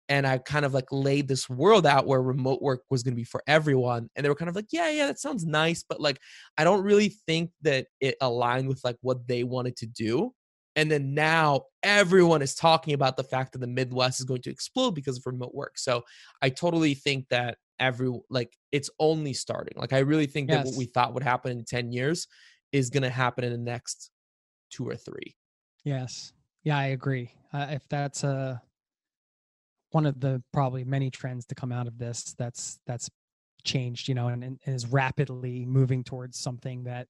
and I kind of like laid this world out where remote work was going to be for everyone. And they were kind of like, yeah, yeah, that sounds nice. But like, I don't really think that it aligned with like what they wanted to do. And then now everyone is talking about the fact that the Midwest is going to explode because of remote work. So I totally think that every like it's only starting. Like I really think that what we thought would happen in 10 years is going to happen in the next two or three. Yes. Yeah, I agree. Uh, if that's uh, one of the probably many trends to come out of this, that's that's changed, you know, and, and is rapidly moving towards something that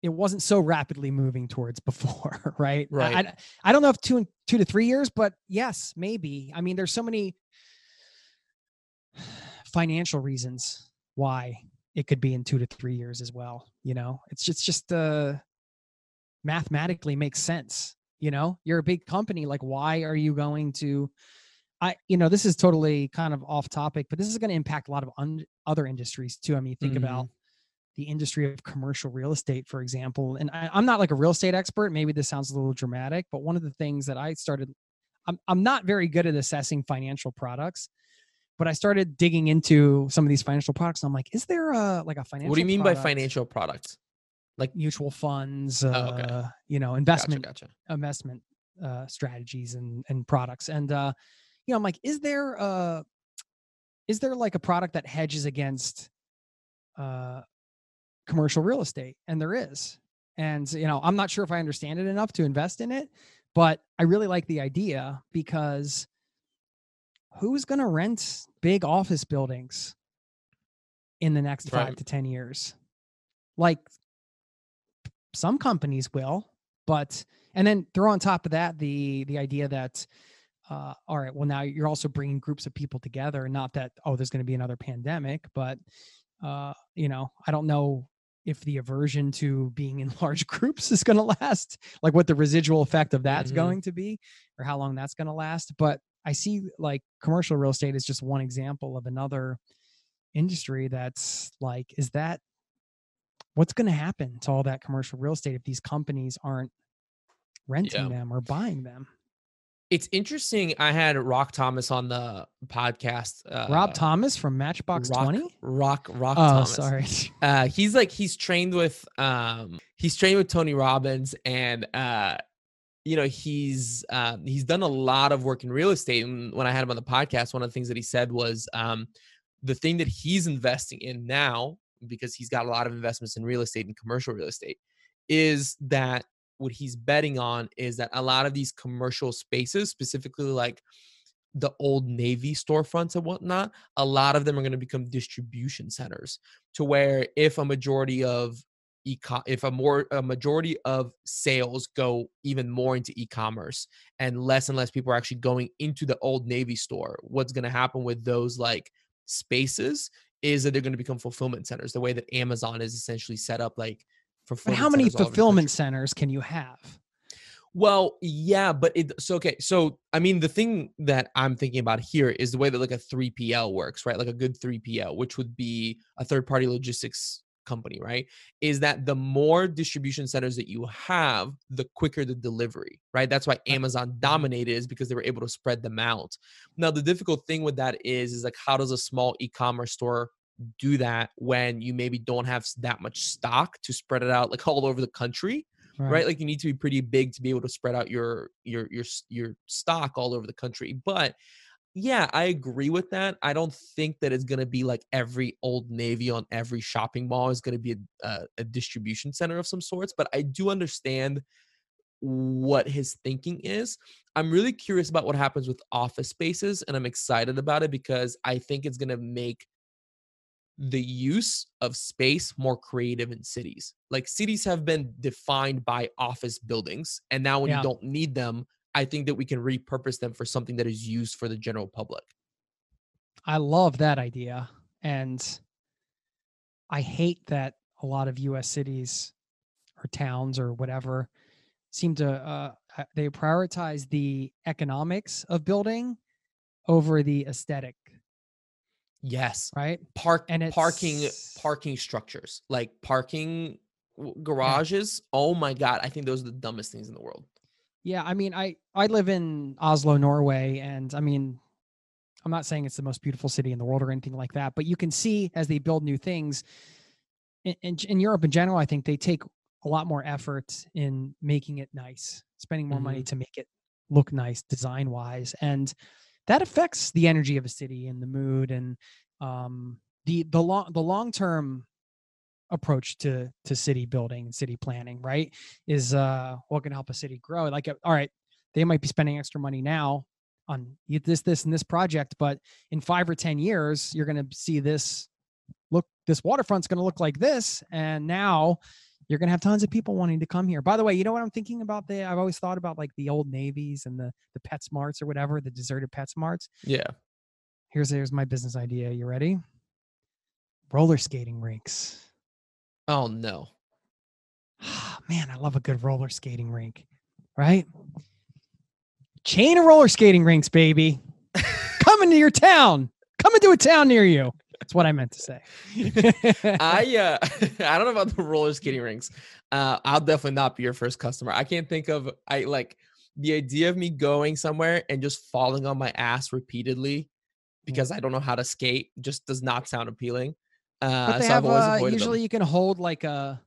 it wasn't so rapidly moving towards before, right? Right. I, I don't know if two and two to three years, but yes, maybe. I mean, there's so many financial reasons why it could be in two to three years as well. You know, it's just just uh mathematically makes sense. You know, you're a big company. Like, why are you going to? I, you know, this is totally kind of off topic, but this is going to impact a lot of un- other industries too. I mean, think about the industry of commercial real estate, for example. And I, I'm not like a real estate expert. Maybe this sounds a little dramatic, but one of the things that I started, I'm, I'm not very good at assessing financial products, but I started digging into some of these financial products. And I'm like, is there a like a financial? What do you mean by financial products? Like mutual funds, uh, Oh, okay. you know, Gotcha, investment gotcha. investment uh, strategies and and products. And uh, you know, I'm like, is there uh, is there like a product that hedges against uh, commercial real estate? And there is. And you know, I'm not sure if I understand it enough to invest in it, but I really like the idea because who's going to rent big office buildings in the next five Right. to 10 years? Like some companies will, but and then throw on top of that the the idea that uh, all right, well now you're also bringing groups of people together. Not that oh, there's going to be another pandemic, but uh, you know, I don't know if the aversion to being in large groups is going to last, like what the residual effect of that's Mhm. going to be, or how long that's going to last. But I see like commercial real estate is just one example of another industry that's like, is that what's going to happen to all that commercial real estate if these companies aren't renting Yeah. them or buying them? It's interesting. I had Rock Thomas on the podcast. Uh, Rob Thomas from Matchbox 20? Rock Rock Oh, Thomas. sorry. uh he's like he's trained with um he's trained with Tony Robbins and uh you know he's um he's done a lot of work in real estate and when I had him on the podcast one of the things that he said was um the thing that he's investing in now because he's got a lot of investments in real estate and commercial real estate is that what he's betting on is that a lot of these commercial spaces specifically like the old navy storefronts and whatnot a lot of them are going to become distribution centers to where if a majority of e if a more a majority of sales go even more into e-commerce and less and less people are actually going into the old navy store what's going to happen with those like spaces is that they're going to become fulfillment centers the way that amazon is essentially set up like But how many centers all over the fulfillment centers can you have? Well, yeah, but it so okay. So I mean, the thing that I'm thinking about here is the way that like a 3PL works, right? Like a good 3PL, which would be a third party logistics company, right? Is that the more distribution centers that you have, the quicker the delivery, right? That's why Amazon mm-hmm. dominated is because they were able to spread them out. Now, the difficult thing with that is, is like how does a small e-commerce store do that when you maybe don't have that much stock to spread it out like all over the country? right. Like you need to be pretty big to be able to spread out your your your your stock all over the country. But yeah, I agree with that. I don't think that it's going to be like every old navy on every shopping mall is going to be a, a, a distribution center of some sorts. But I do understand what his thinking is. I'm really curious about what happens with office spaces, and I'm excited about it because I think it's going to make the use of space more creative in cities. Like cities have been defined by office buildings, and now when Yeah. you don't need them, I think that we can repurpose them for something that is used for the general public. I love that idea. And I hate that a lot of US cities or towns or whatever seem to uh uh, they prioritize the economics of building over the aesthetic, Yes, right? park And parking it's- parking structures like parking garages. Oh my god, I think those are the dumbest things in the world. Yeah, I mean, I I live in Oslo, Norway, and I mean, I'm not saying it's the most beautiful city in the world or anything like that, but you can see as they build new things in, in, in Europe in general, I think they take a lot more effort in making it nice, spending more money mm-hmm. to make it look nice design wise, and that affects the energy of a city and the mood and um, the the long the long term approach to to city building and city planning right is uh what can help a city grow. Like uh, all right they might be spending extra money now on this this and this project but in five or ten years you're going to see this look this waterfront's going to look like this and now you're going to have tons of people wanting to come here by the way you know what i'm thinking about the i've always thought about like the old navies and the the pet smarts or whatever the deserted pet smarts Yeah. here's here's my business idea you ready roller skating rinks Oh no. Ah, man, I love a good roller skating rink, right? Chain of roller skating rinks, baby. Coming to your town. Coming to a town near you. That's what I meant to say. I uh I don't know about the roller skating rinks. Uh I'll definitely not be your first customer. I can't think of I like the idea of me going somewhere and just falling on my ass repeatedly because I don't know how to skate just does not sound appealing. Uh but they so have I've always uh, usually them. you can hold like a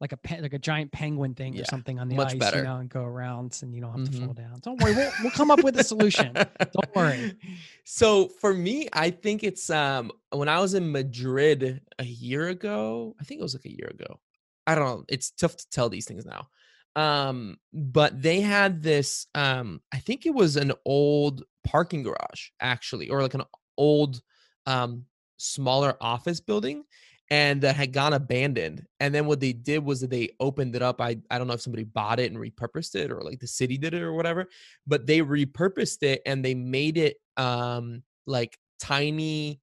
like a pe- like a giant penguin thing Yeah, or something on the much ice, better. you know, and go around, and you don't have to Mhm. fall down. Don't worry, we'll we'll come up with a solution. Don't worry. So for me, I think it's um when I was in Madrid a year ago, I think it was like a year ago. I don't know. It's tough to tell these things now. Um, but they had this um, I think it was an old parking garage, actually, or like an old um smaller office building and that had gone abandoned. And then what they did was that they opened it up. I I don't know if somebody bought it and repurposed it or like the city did it or whatever, but they repurposed it and they made it um like tiny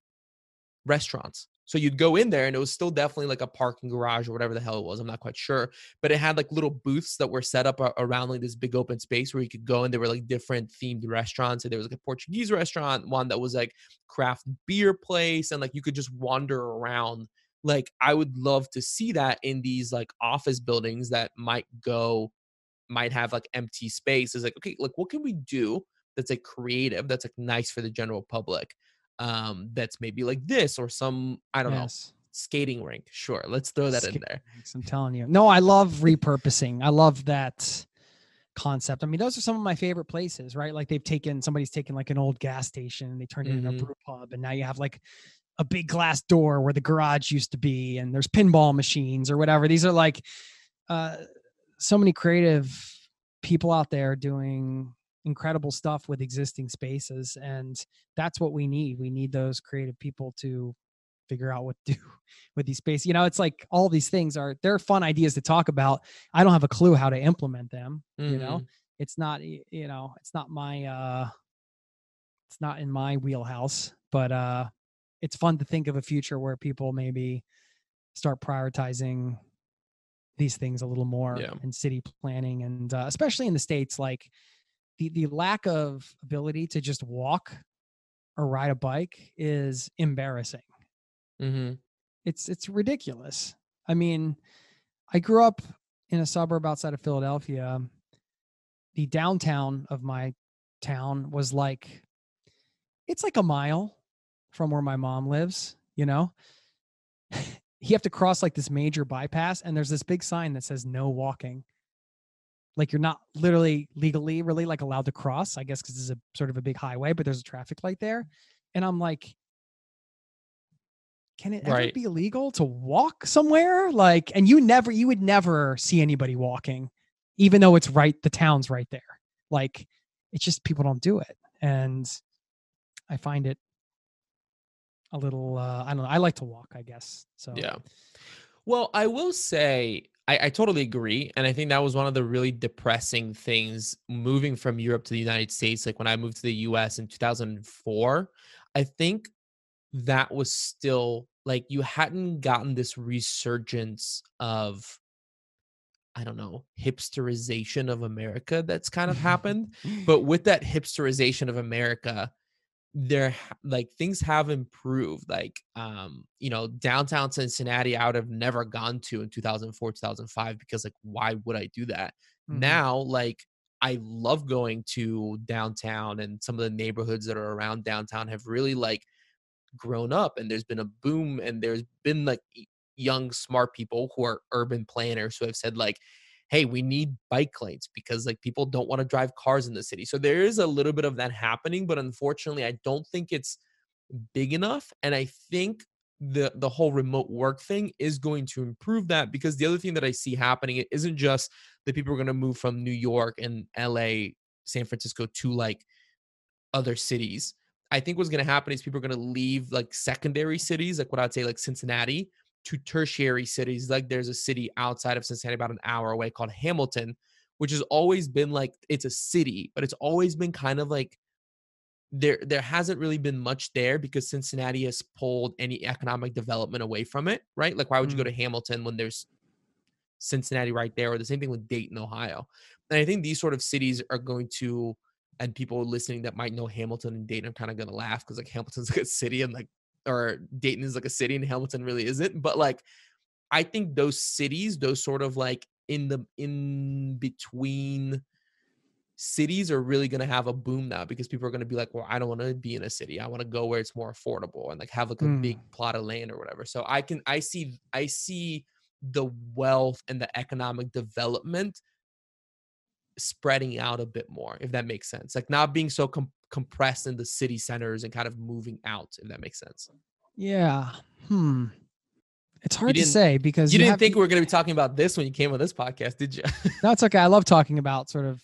restaurants. So you'd go in there and it was still definitely like a parking garage or whatever the hell it was. I'm not quite sure. But it had like little booths that were set up around like this big open space where you could go and there were like different themed restaurants. And there was like a Portuguese restaurant, one that was like craft beer place. And like you could just wander around. Like I would love to see that in these like office buildings that might go, might have like empty space. Is like, okay, like what can we do that's like creative, that's like nice for the general public? um that's maybe like this or some i don't yes. know skating rink sure let's throw that in there i'm telling you no i love repurposing i love that concept i mean those are some of my favorite places right like they've taken somebody's taken like an old gas station and they turned it mm-hmm. into a brew pub and now you have like a big glass door where the garage used to be and there's pinball machines or whatever these are like uh so many creative people out there doing incredible stuff with existing spaces and that's what we need we need those creative people to figure out what to do with these spaces you know it's like all these things are they're fun ideas to talk about i don't have a clue how to implement them mm-hmm. you know mm-hmm. it's not you know it's not my uh it's not in my wheelhouse but uh it's fun to think of a future where people maybe start prioritizing these things a little more yeah. in city planning and uh, especially in the states like the the lack of ability to just walk or ride a bike is embarrassing. Mm-hmm. It's it's ridiculous. I mean, I grew up in a suburb outside of Philadelphia. The downtown of my town was like it's like a mile from where my mom lives, you know. you have to cross like this major bypass and there's this big sign that says no walking. Like you're not literally legally really like allowed to cross i guess because this is a sort of a big highway but there's a traffic light there. And i'm like can it ever right. be illegal to walk somewhere? Like and you never you would never see anybody walking even though it's right the town's right there. Like it's just people don't do it. And i find it a little uh i don't know i like to walk i guess so yeah well i will say I, I, totally agree. And I think that was one of the really depressing things moving from Europe to the United States. Like when I moved to the US in 2004, I think that was still like you hadn't gotten this resurgence of, I don't know, hipsterization of America that's kind of happened. but with that hipsterization of America, there like things have improved like um you know downtown cincinnati i would have never gone to in 2004 2005 because like why would i do that mm-hmm. now like i love going to downtown and some of the neighborhoods that are around downtown have really like grown up and there's been a boom and there's been like young smart people who are urban planners who have said like hey, we need bike lanes because like people don't want to drive cars in the city. So there is a little bit of that happening, but unfortunately, I don't think it's big enough. And I think the the whole remote work thing is going to improve that because the other thing that I see happening it isn't just that people are going to move from New York and LA, San Francisco to like other cities. I think what's going to happen is people are going to leave like secondary cities, like what I'd say like Cincinnati, to tertiary cities. Like there's a city outside of Cincinnati, about an hour away, called Hamilton, which has always been like it's a city, but it's always been kind of like there there hasn't really been much there because Cincinnati has pulled any economic development away from it, right? Like why would you go mm. to Hamilton when there's Cincinnati right there, or the same thing with Dayton, Ohio. And I think these sort of cities are going to, and people listening that might know Hamilton and Dayton are kind of gonna laugh because like Hamilton's like a city and like or Dayton is like a city and Hamilton really isn't. But like, I think those cities, those sort of like in the in between cities are really going to have a boom now because people are going to be like, well, I don't want to be in a city. I want to go where it's more affordable and like have like a mm. big plot of land or whatever. So I can, I see, I see the wealth and the economic development spreading out a bit more, if that makes sense. Like not being so com- compressed in the city centers and kind of moving out, if that makes sense. Yeah. Hmm. It's hard to say because you, you didn't think we were going to be talking about this when you came on this podcast, did you? no, it's okay. I love talking about sort of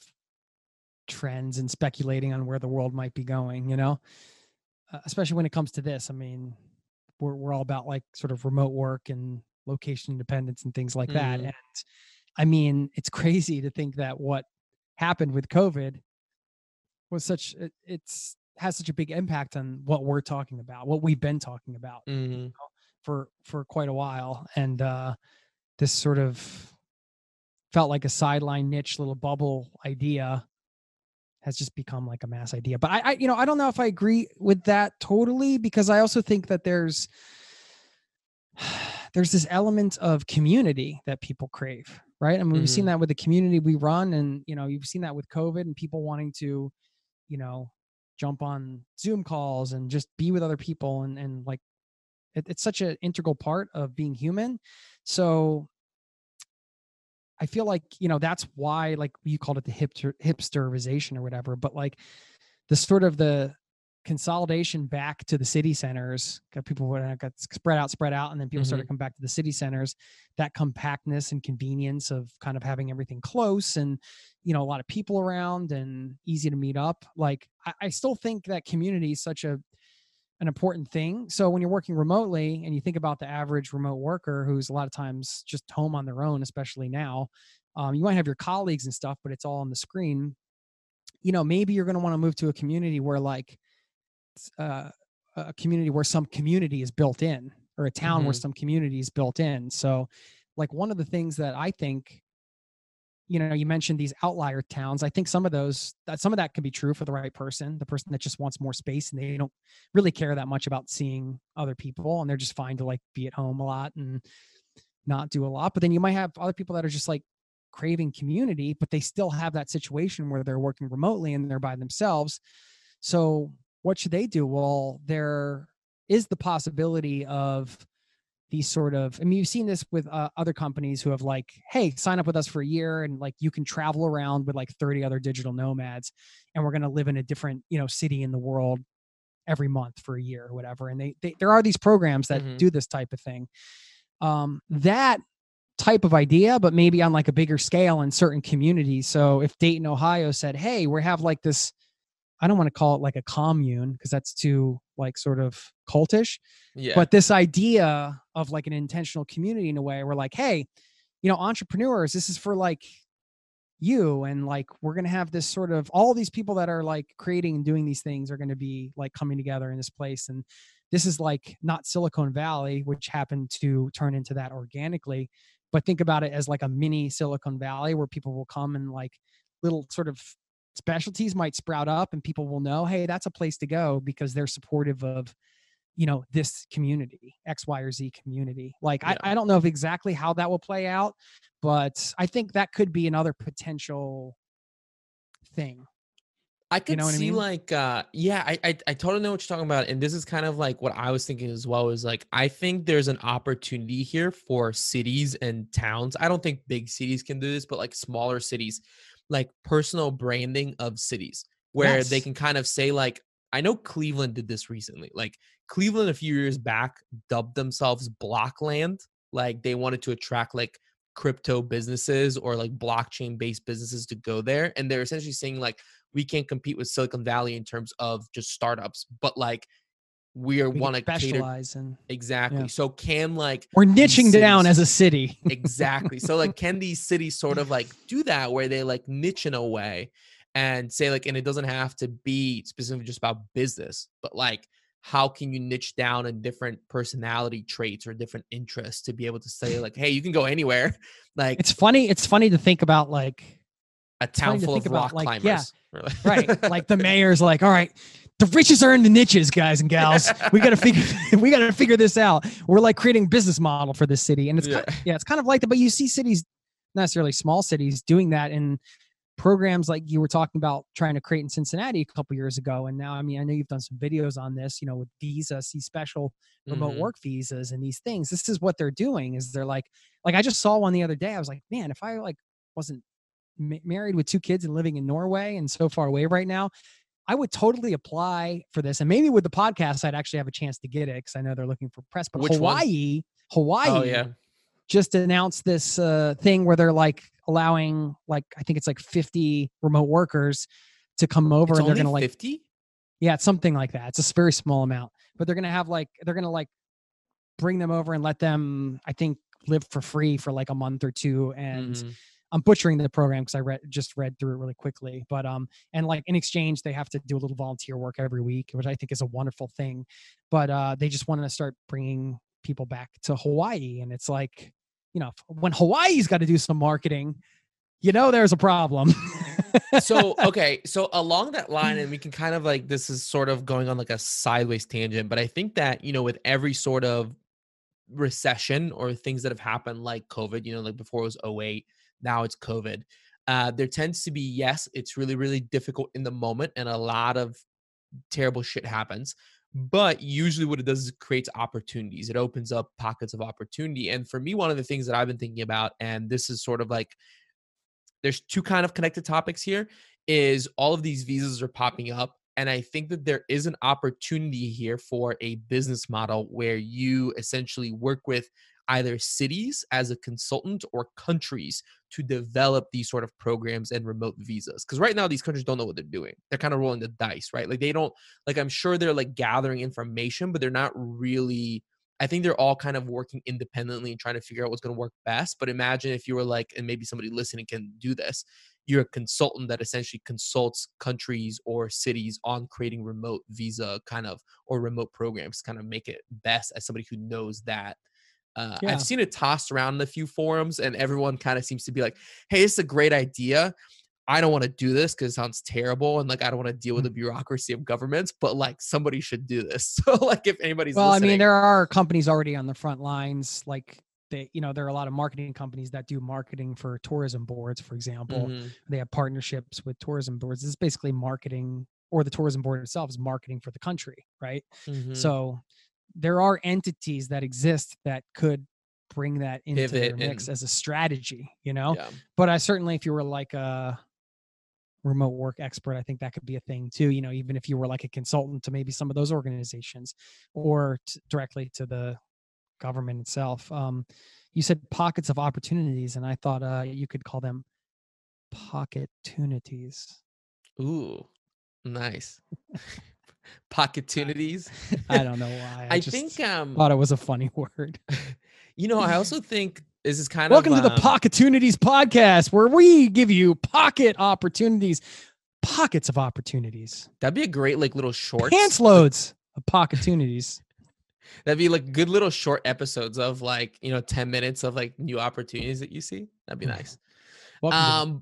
trends and speculating on where the world might be going, you know, uh, especially when it comes to this. I mean, we're, we're all about like sort of remote work and location independence and things like mm. that. And I mean, it's crazy to think that what happened with COVID was such it, it's has such a big impact on what we're talking about, what we've been talking about. Mm-hmm. You know? for for quite a while, and uh, this sort of felt like a sideline niche little bubble idea has just become like a mass idea. But I, I, you know, I don't know if I agree with that totally because I also think that there's there's this element of community that people crave, right? I mean, mm-hmm. we've seen mm-hmm. that with the community we run, and you know, you've seen that with COVID and people wanting to, you know, jump on Zoom calls and just be with other people and and like it, it's such an integral part of being human. So I feel like you know that's why like you called it the hipster hipsterization or whatever, but like the sort of the consolidation back to the city centers people would got spread out spread out and then people mm-hmm. started to come back to the city centers. That compactness and convenience of kind of having everything close and you know a lot of people around and easy to meet up like i, I still think that community is such a an important thing. So when you're working remotely and you think about the average remote worker who's a lot of times just home on their own especially now um, you might have your colleagues and stuff but it's all on the screen. You know maybe you're going to want to move to a community where like uh, a community where some community is built in or a town mm-hmm. where some community is built in. So like one of the things that i think you know you mentioned these outlier towns i think some of those that some of that can be true for the right person the person that just wants more space and they don't really care that much about seeing other people and they're just fine to like be at home a lot and not do a lot. But then you might have other people that are just like craving community but they still have that situation where they're working remotely and they're by themselves. So what should they do? Well, there is the possibility of these sort of i mean you've seen this with uh, other companies who have like hey sign up with us for a year and like you can travel around with like 30 other digital nomads and we're going to live in a different you know city in the world every month for a year or whatever and they, they there are these programs that mm-hmm. do this type of thing um that type of idea but maybe on like a bigger scale in certain communities so if dayton ohio said hey we have like this I don't want to call it like a commune because that's too like sort of cultish. Yeah. But this idea of like an intentional community in a way, we're like, hey, you know, entrepreneurs, this is for like you and like we're going to have this sort of all these people that are like creating and doing these things are going to be like coming together in this place and this is like not silicon valley which happened to turn into that organically but think about it as like a mini silicon valley where people will come and like little sort of specialties might sprout up and people will know hey that's a place to go because they're supportive of you know this community x y or z community like yeah. I, I don't know if exactly how that will play out but i think that could be another potential thing I could you know see I mean? like uh yeah, I, I I totally know what you're talking about. And this is kind of like what I was thinking as well is like I think there's an opportunity here for cities and towns. I don't think big cities can do this, but like smaller cities like personal branding of cities where yes. they can kind of say like I know Cleveland did this recently. Like Cleveland a few years back dubbed themselves Blockland. Like they wanted to attract like crypto businesses or like blockchain based businesses to go there. And they're essentially saying like we can't compete with Silicon Valley in terms of just startups, but like we are want to specialize in exactly. Yeah. So can like we're niching cities, down as a city. exactly. So like can these cities sort of like do that where they like niche in a way and say like and it doesn't have to be specifically just about business, but like how can you niche down in different personality traits or different interests to be able to say like hey you can go anywhere like it's funny it's funny to think about like a town full of rock about, climbers like, yeah, right like the mayor's like all right the riches are in the niches, guys and gals. We got to figure we got to figure this out. We're like creating business model for this city, and it's yeah. Kind of, yeah, it's kind of like that. But you see cities, not necessarily small cities, doing that in programs like you were talking about trying to create in Cincinnati a couple years ago. And now, I mean, I know you've done some videos on this, you know, with visas, these special remote mm-hmm. work visas and these things. This is what they're doing. Is they're like, like I just saw one the other day. I was like, man, if I like wasn't married with two kids and living in Norway and so far away right now, I would totally apply for this. And maybe with the podcast, I'd actually have a chance to get it because I know they're looking for press. But Which Hawaii, one? Hawaii, oh, yeah. just announced this uh, thing where they're like allowing, like, I think it's like 50 remote workers to come over it's and they're going to like 50? Yeah, it's something like that. It's a very small amount, but they're going to have like, they're going to like bring them over and let them, I think, live for free for like a month or two. And, mm-hmm I'm butchering the program because I read just read through it really quickly. But um, and like in exchange, they have to do a little volunteer work every week, which I think is a wonderful thing. But uh, they just want to start bringing people back to Hawaii. And it's like, you know, when Hawaii's got to do some marketing, you know, there's a problem. so okay so along that line and we can kind of like this is sort of going on like a sideways tangent but i think that you know with every sort of recession or things that have happened like covid you know like before it was 08 now it's covid. Uh there tends to be yes it's really really difficult in the moment and a lot of terrible shit happens but usually what it does is it creates opportunities. It opens up pockets of opportunity and for me one of the things that i've been thinking about and this is sort of like there's two kind of connected topics here is all of these visas are popping up and i think that there is an opportunity here for a business model where you essentially work with either cities as a consultant or countries to develop these sort of programs and remote visas because right now these countries don't know what they're doing they're kind of rolling the dice right like they don't like i'm sure they're like gathering information but they're not really I think they're all kind of working independently and trying to figure out what's going to work best. But imagine if you were like, and maybe somebody listening can do this, you're a consultant that essentially consults countries or cities on creating remote visa kind of or remote programs, kind of make it best as somebody who knows that. Uh, yeah. I've seen it tossed around in a few forums, and everyone kind of seems to be like, "Hey, it's a great idea." I don't want to do this because it sounds terrible and like I don't want to deal with the mm. bureaucracy of governments, but like somebody should do this. So like if anybody's well, I mean, there are companies already on the front lines, like they, you know, there are a lot of marketing companies that do marketing for tourism boards, for example. Mm-hmm. They have partnerships with tourism boards. This is basically marketing, or the tourism board itself is marketing for the country, right? Mm-hmm. So there are entities that exist that could bring that into their mix as a strategy, you know. Yeah. But I certainly, if you were like a remote work expert i think that could be a thing too you know even if you were like a consultant to maybe some of those organizations or t- directly to the government itself um, you said pockets of opportunities and i thought uh, you could call them pocket pocketunities ooh nice pocketunities i don't know why i, I think um thought it was a funny word you know i also think this is kind Welcome of Welcome to the um, Pocketunities podcast, where we give you pocket opportunities, pockets of opportunities. That'd be a great like little short pants loads of pocketunities. That'd be like good little short episodes of like you know ten minutes of like new opportunities that you see. That'd be nice. um,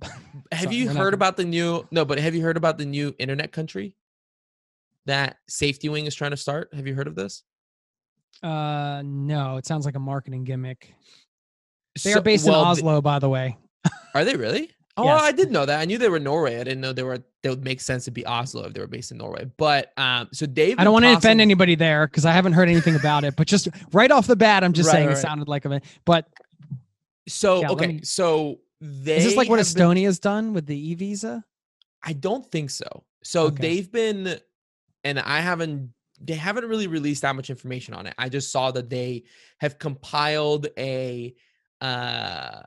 have Sorry, you heard about the new? No, but have you heard about the new internet country that SafetyWing is trying to start? Have you heard of this? Uh, no. It sounds like a marketing gimmick. They so, are based well, in Oslo, by the way. Are they really? Oh, yes. I did know that. I knew they were Norway. I didn't know they were. They would make sense to be Oslo if they were based in Norway. But um, so Dave. I don't want to offend anybody there because I haven't heard anything about it. But just right off the bat, I'm just right, saying right. it sounded like a. But so yeah, okay, me, so they is this like what Estonia's been, done with the e visa? I don't think so. So okay. they've been, and I haven't. They haven't really released that much information on it. I just saw that they have compiled a uh,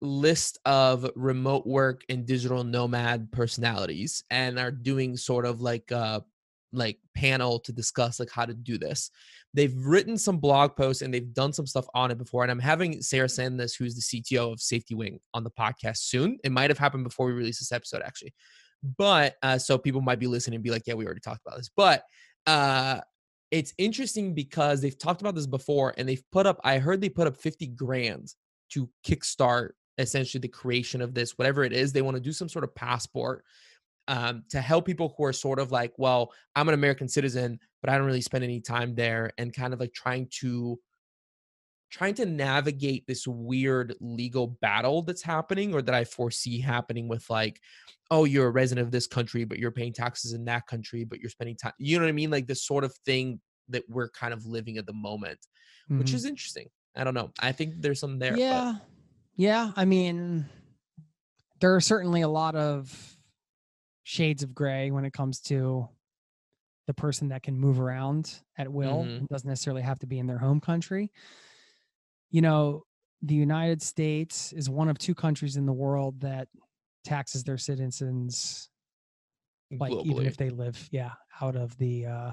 list of remote work and digital nomad personalities and are doing sort of like a like panel to discuss like how to do this. They've written some blog posts and they've done some stuff on it before. And I'm having Sarah Sandnes, who's the CTO of SafetyWing, on the podcast soon. It might have happened before we release this episode, actually. But uh, so people might be listening and be like, yeah, we already talked about this. But uh it's interesting because they've talked about this before and they've put up, I heard they put up 50 grand to kickstart essentially the creation of this, whatever it is. They want to do some sort of passport um, to help people who are sort of like, well, I'm an American citizen, but I don't really spend any time there and kind of like trying to trying to navigate this weird legal battle that's happening or that I foresee happening with like, oh, you're a resident of this country, but you're paying taxes in that country, but you're spending time. You know what I mean? Like the sort of thing that we're kind of living at the moment, mm-hmm. which is interesting. I don't know. I think there's some there. Yeah. But. Yeah. I mean, there are certainly a lot of shades of gray when it comes to the person that can move around at will mm-hmm. and doesn't necessarily have to be in their home country. You know, the United States is one of two countries in the world that taxes their citizens like Globally. even if they live yeah out of the uh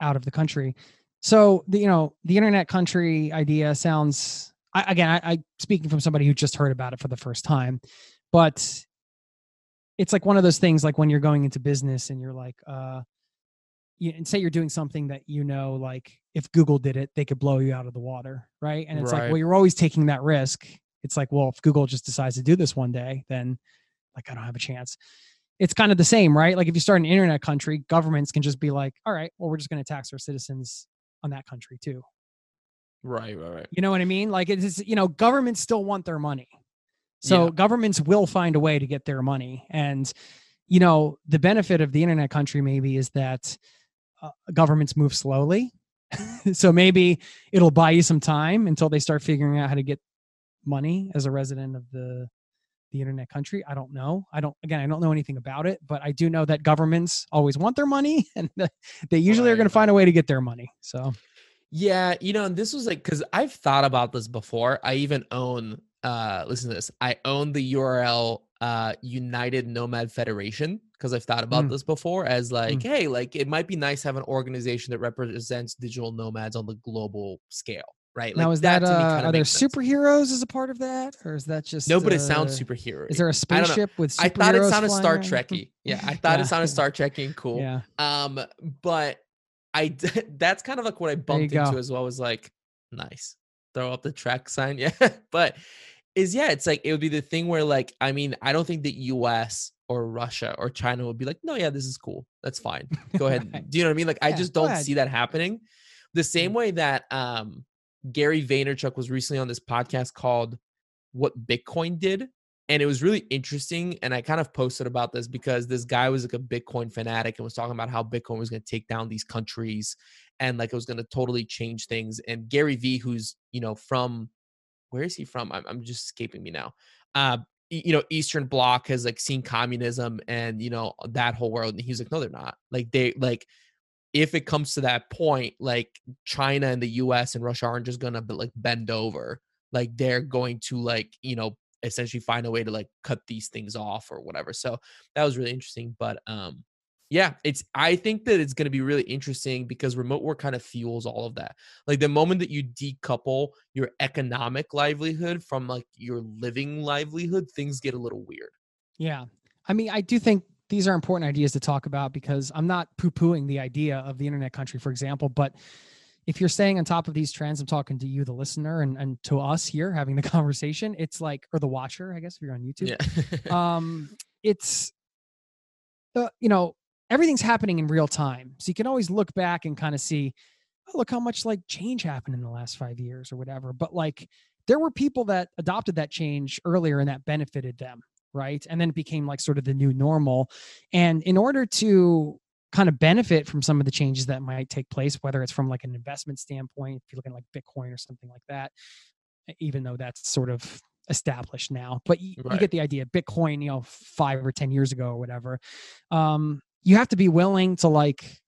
out of the country so the you know the internet country idea sounds I, again I, I speaking from somebody who just heard about it for the first time but it's like one of those things like when you're going into business and you're like uh you and say you're doing something that you know like if Google did it, they could blow you out of the water, right? And it's like, well, you're always taking that risk. It's like, well, if Google just decides to do this one day, then like I don't have a chance. It's kind of the same, right? Like if you start an internet country, governments can just be like, all right, well, we're just going to tax our citizens on that country too. Right, right, right. You know what I mean? Like it's you know, governments still want their money. So Yeah. governments will find a way to get their money. And you know, the benefit of the internet country maybe is that uh, governments move slowly. so maybe it'll buy you some time until they start figuring out how to get money as a resident of the the internet country. I don't know. I don't again, I don't know anything about it, but I do know that governments always want their money and they usually are going to find a way to get their money. So Yeah, you know, and this was like because I've thought about this before. I even own uh listen to this. I own the URL uh United Nomad Federation because I've thought about Mm. this before as like, hey, like it might be nice to have an organization that represents digital nomads on the global scale, right? now like is that, to uh, are there sense. superheroes as a part of that, or is that just No, but it sounds uh, superhero. Is there a spaceship with? I thought it sounded Star? Trekky. Yeah, I thought Yeah. it sounded Star Trekky and cool. Yeah, Um, but I that's kind of like what I bumped go. into as well. Was like, nice, throw up the track sign. Yeah, but is yeah, it's like it would be the thing where like I mean I don't think the U.S. or Russia or China would be like, no, yeah, this is cool, that's fine, go ahead. Do you know what I mean? Like I just don't see that happening. The same way that um Gary Vaynerchuk was recently on this podcast called "What Bitcoin Did." and it was really interesting and i kind of posted about this because this guy was like a bitcoin fanatic and was talking about how bitcoin was going to take down these countries and like it was going to totally change things and gary vee who's you know from where is he from? I'm, I'm just escaping me now. Uh you know eastern bloc has like seen communism and you know that whole world and he's like no they're not. Like they like if it comes to that point like china and the us and russia aren't just gonna like bend over. Like they're going to like you know essentially find a way to like cut these things off or whatever. So that was really interesting but um yeah it's i think that it's going to be really interesting because remote work kind of fuels all of that like the moment that you decouple your economic livelihood from like your living livelihood things get a little weird yeah. I mean, I do think these are important ideas to talk about because I'm not poo-pooing the idea of the internet country, for example. But if you're staying on top of these trends, I'm talking to you, the listener, and and to us here having the conversation. It's like, or the watcher, I guess, if you're on YouTube. yeah um it's uh, you know everything's happening in real time. So you can always look back and kind of see oh, look how much like change happened in the last five years or whatever. But like there were people that adopted that change earlier and that benefited them right? And then it became like sort of the new normal. And in order to kind of benefit from some of the changes that might take place whether it's from like an investment standpoint if you're looking like bitcoin or something like that even though that's sort of established now but you, you get the idea bitcoin you know five or ten years ago or whatever um you have to be willing to like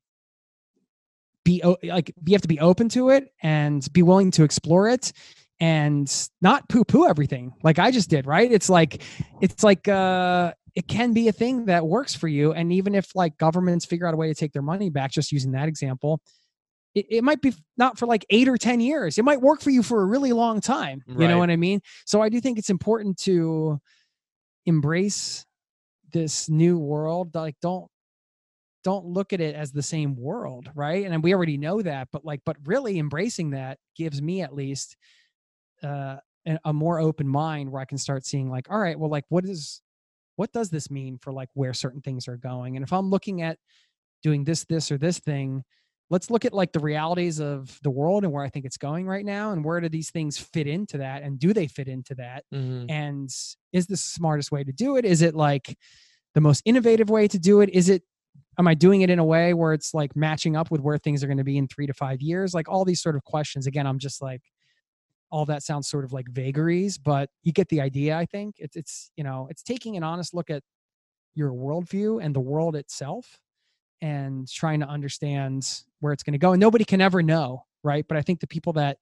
be like you have to be open to it and be willing to explore it and not poo poo everything like i just did right? It's like it's like uh it can be a thing that works for you and even if like governments figure out a way to take their money back just using that example it, it might be not for like eight or ten years. It might work for you for a really long time you know what i mean? So i do think it's important to embrace this new world like don't don't look at it as the same world right? And we already know that but like but really embracing that gives me at least uh a, more open mind where i can start seeing like all right well like what is what does this mean for like where certain things are going? And if i'm looking at doing this this or this thing let's look at like the realities of the world and where i think it's going right now and where do these things fit into that and do they fit into that? Mhm. and is this the smartest way to do it? Is it like the most innovative way to do it? Is it am i doing it in a way where it's like matching up with where things are going to be in three to five years? Like all these sort of questions. Again i'm just like all that sounds sort of like vagaries but you get the idea i think. It's it's you know it's taking an honest look at your worldview and the world itself and trying to understand where it's going to go and nobody can ever know right? But i think the people that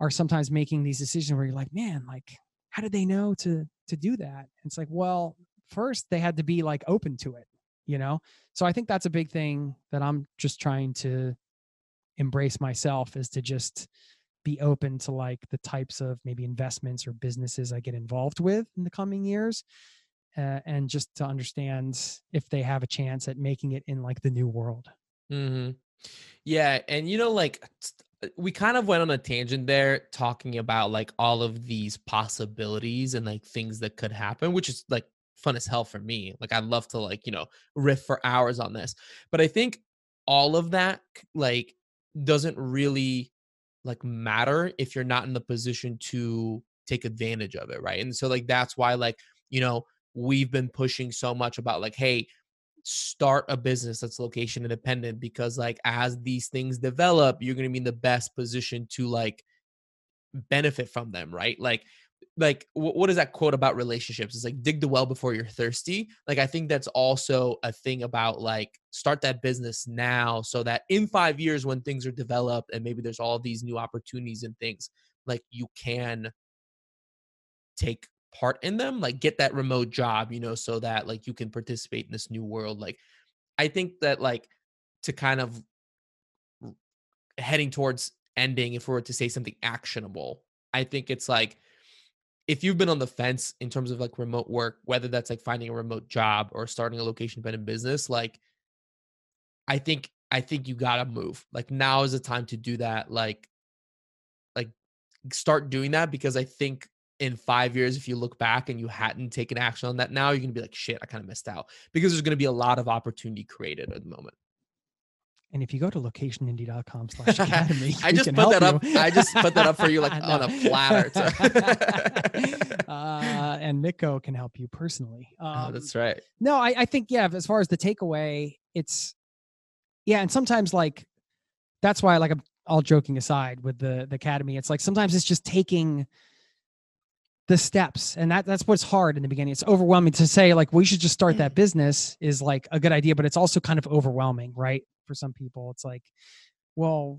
are sometimes making these decisions where you're like man like how did they know to to do that? It's like well first they had to be like open to it you know? So i think that's a big thing that i'm just trying to embrace myself is to just be open to like the types of maybe investments or businesses i get involved with in the coming years uh, and just to understand if they have a chance at making it in like the new world. Hmm Yeah, and you know, like uh, we kind of went on a tangent there talking about like all of these possibilities and like things that could happen, which is like fun as hell for me. Like I'd love to like, you know, riff for hours on this. But I think all of that like doesn't really like matter if you're not in the position to take advantage of it, right? And so like that's why like, you know, we've been pushing so much about like, hey, start a business that's location independent because like as these things develop you're going to be in the best position to like benefit from them right like like what is that quote about relationships? It's like dig the well before you're thirsty. Like i think that's also a thing about like start that business now so that in five years when things are developed and maybe there's all these new opportunities and things like you can take part in them like get that remote job you know so that like you can participate in this new world like i think that like to kind of heading towards ending if we were to say something actionable i think it's like if you've been on the fence in terms of like remote work whether that's like finding a remote job or starting a location dependent business like i think i think you gotta move like now is the time to do that like like start doing that because i think in five years, if you look back and you hadn't taken action on that now, you're to be like, shit, I kind of missed out because there's to be a lot of opportunity created at the moment. And if you go to locationindie.com slash academy, I just put that up. I just put that up for you like on a platter. uh, and Mitko can help you personally. Oh, um, oh, that's right. No, I, I think, yeah, as far as the takeaway, it's, yeah. And sometimes like, that's why like I'm all joking aside with the, the academy, it's like, sometimes it's just taking, the steps and that that's what's hard in the beginning it's overwhelming to say like we should just start that mm. business is like a good idea but it's also kind of overwhelming right for some people it's like well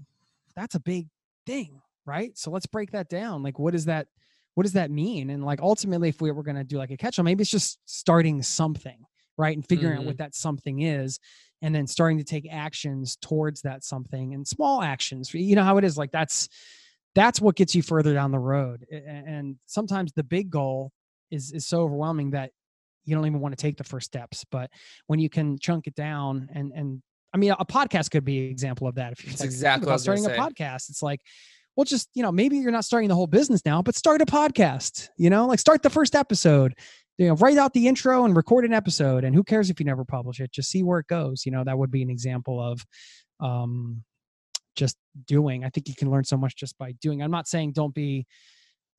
that's a big thing right so let's break that down like what does that what does that mean and like ultimately if we were going to do like a catch on maybe it's just starting something right and figuring mm-hmm. out what that something is and then starting to take actions towards that something and small actions you know how it is like that's that's what gets you further down the road and sometimes the big goal is is so overwhelming that you don't even want to take the first steps but when you can chunk it down and and i mean a podcast could be an example of that if you're like, exactly about starting a podcast it's like well just you know maybe you're not starting the whole business now but start a podcast you know like start the first episode you know write out the intro and record an episode and who cares if you never publish it just see where it goes you know that would be an example of um just doing. I think you can learn so much just by doing. I'm not saying don't be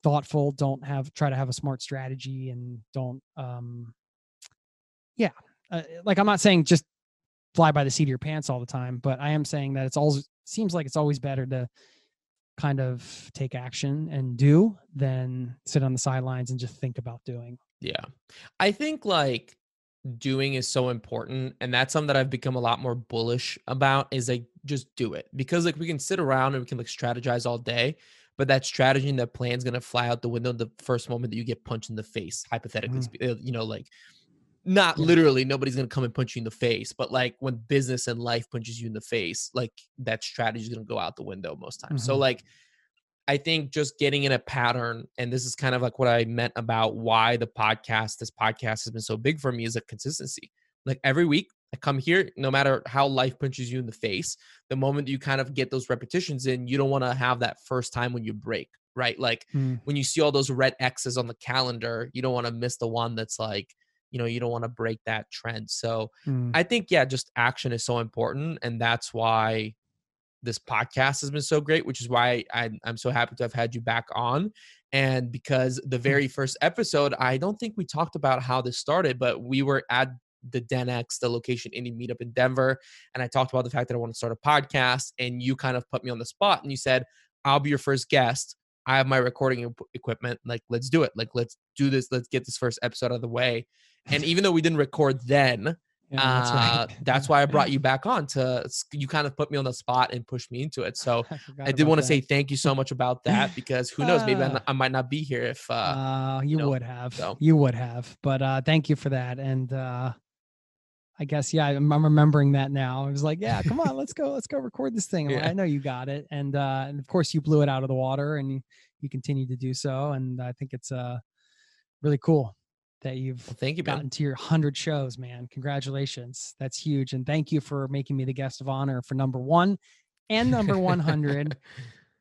thoughtful, don't have try to have a smart strategy and don't um yeah, uh, like I'm not saying just fly by the seat of your pants all the time, but I am saying that it's always seems like it's always better to kind of take action and do than sit on the sidelines and just think about doing. Yeah. I think like doing is so important and that's something that I've become a lot more bullish about is like just do it because like we can sit around and we can like strategize all day but that strategy and that plan is going to fly out the window the first moment that you get punched in the face hypothetically mm. you know like not literally nobody's going to come and punch you in the face but like when business and life punches you in the face like that strategy is going to go out the window most times mm-hmm. so like I think just getting in a pattern, and this is kind of like what I meant about why the podcast, this podcast has been so big for me, is a consistency. Like every week, I come here, no matter how life punches you in the face, the moment you kind of get those repetitions in, you don't want to have that first time when you break, right? Like mm. when you see all those red X's on the calendar, you don't want to miss the one that's like, you know, you don't want to break that trend. So mm. I think, yeah, just action is so important. And that's why this podcast has been so great, which is why I, I'm so happy to have had you back on. And because the hmm. very first episode, I don't think we talked about how this started, but we were at the DenX, the location indie meetup in Denver. And I talked about the fact that I want to start a podcast. And you kind of put me on the spot and you said, I'll be your first guest. I have my recording equipment. Like, let's do it. Like, let's do this. Let's get this first episode out of the way. And even though we didn't record then, yeah, that's, right. uh, that's why I brought you back on to you kind of put me on the spot and pushed me into it. So I, I did want to say thank you so much about that because who knows, maybe uh, I might not be here if uh, uh you, you know, would have. So. You would have. But uh thank you for that. And uh I guess yeah, I'm, I'm remembering that now. I was like, yeah, come on, let's go, let's go record this thing. Yeah. I know you got it, and uh, and of course you blew it out of the water, and you you continue to do so, and I think it's uh really cool that you've well, thank you, man. gotten to your 100 shows, man. Congratulations. That's huge. And thank you for making me the guest of honor for number one and number 100.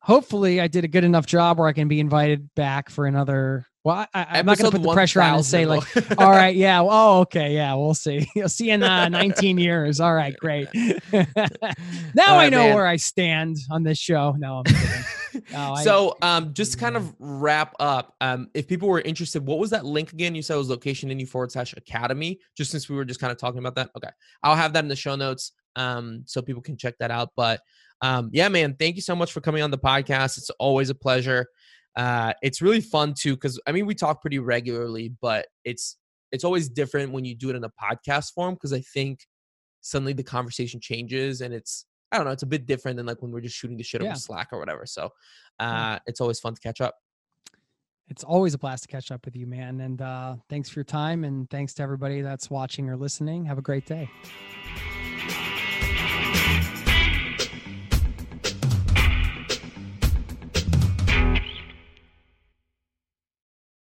Hopefully, I did a good enough job where I can be invited back for another. Well, I, am not going to put the pressure on and say, like, all right, yeah, well, oh, okay, yeah, we'll see. You'll see in uh, 19 years. All right, great. now I know man. where I stand on this show. No, I'm kidding. Oh, so um, just to kind of wrap up, um, if people were interested, what was that link again? You said it was location in you forward slash academy, just since we were just kind of talking about that. Okay. I'll have that in the show notes um, so people can check that out. But um, yeah, man, thank you so much for coming on the podcast. It's always a pleasure. Uh, it's really fun too, because I mean, we talk pretty regularly, but it's it's always different when you do it in a podcast form because I think suddenly the conversation changes and it's I don't know, it's a bit different than like when we're just shooting the shit yeah. over Slack or whatever. So uh, it's always fun to catch up. It's always a blast to catch up with you, man. And uh, thanks for your time. And thanks to everybody that's watching or listening. Have a great day. Bye.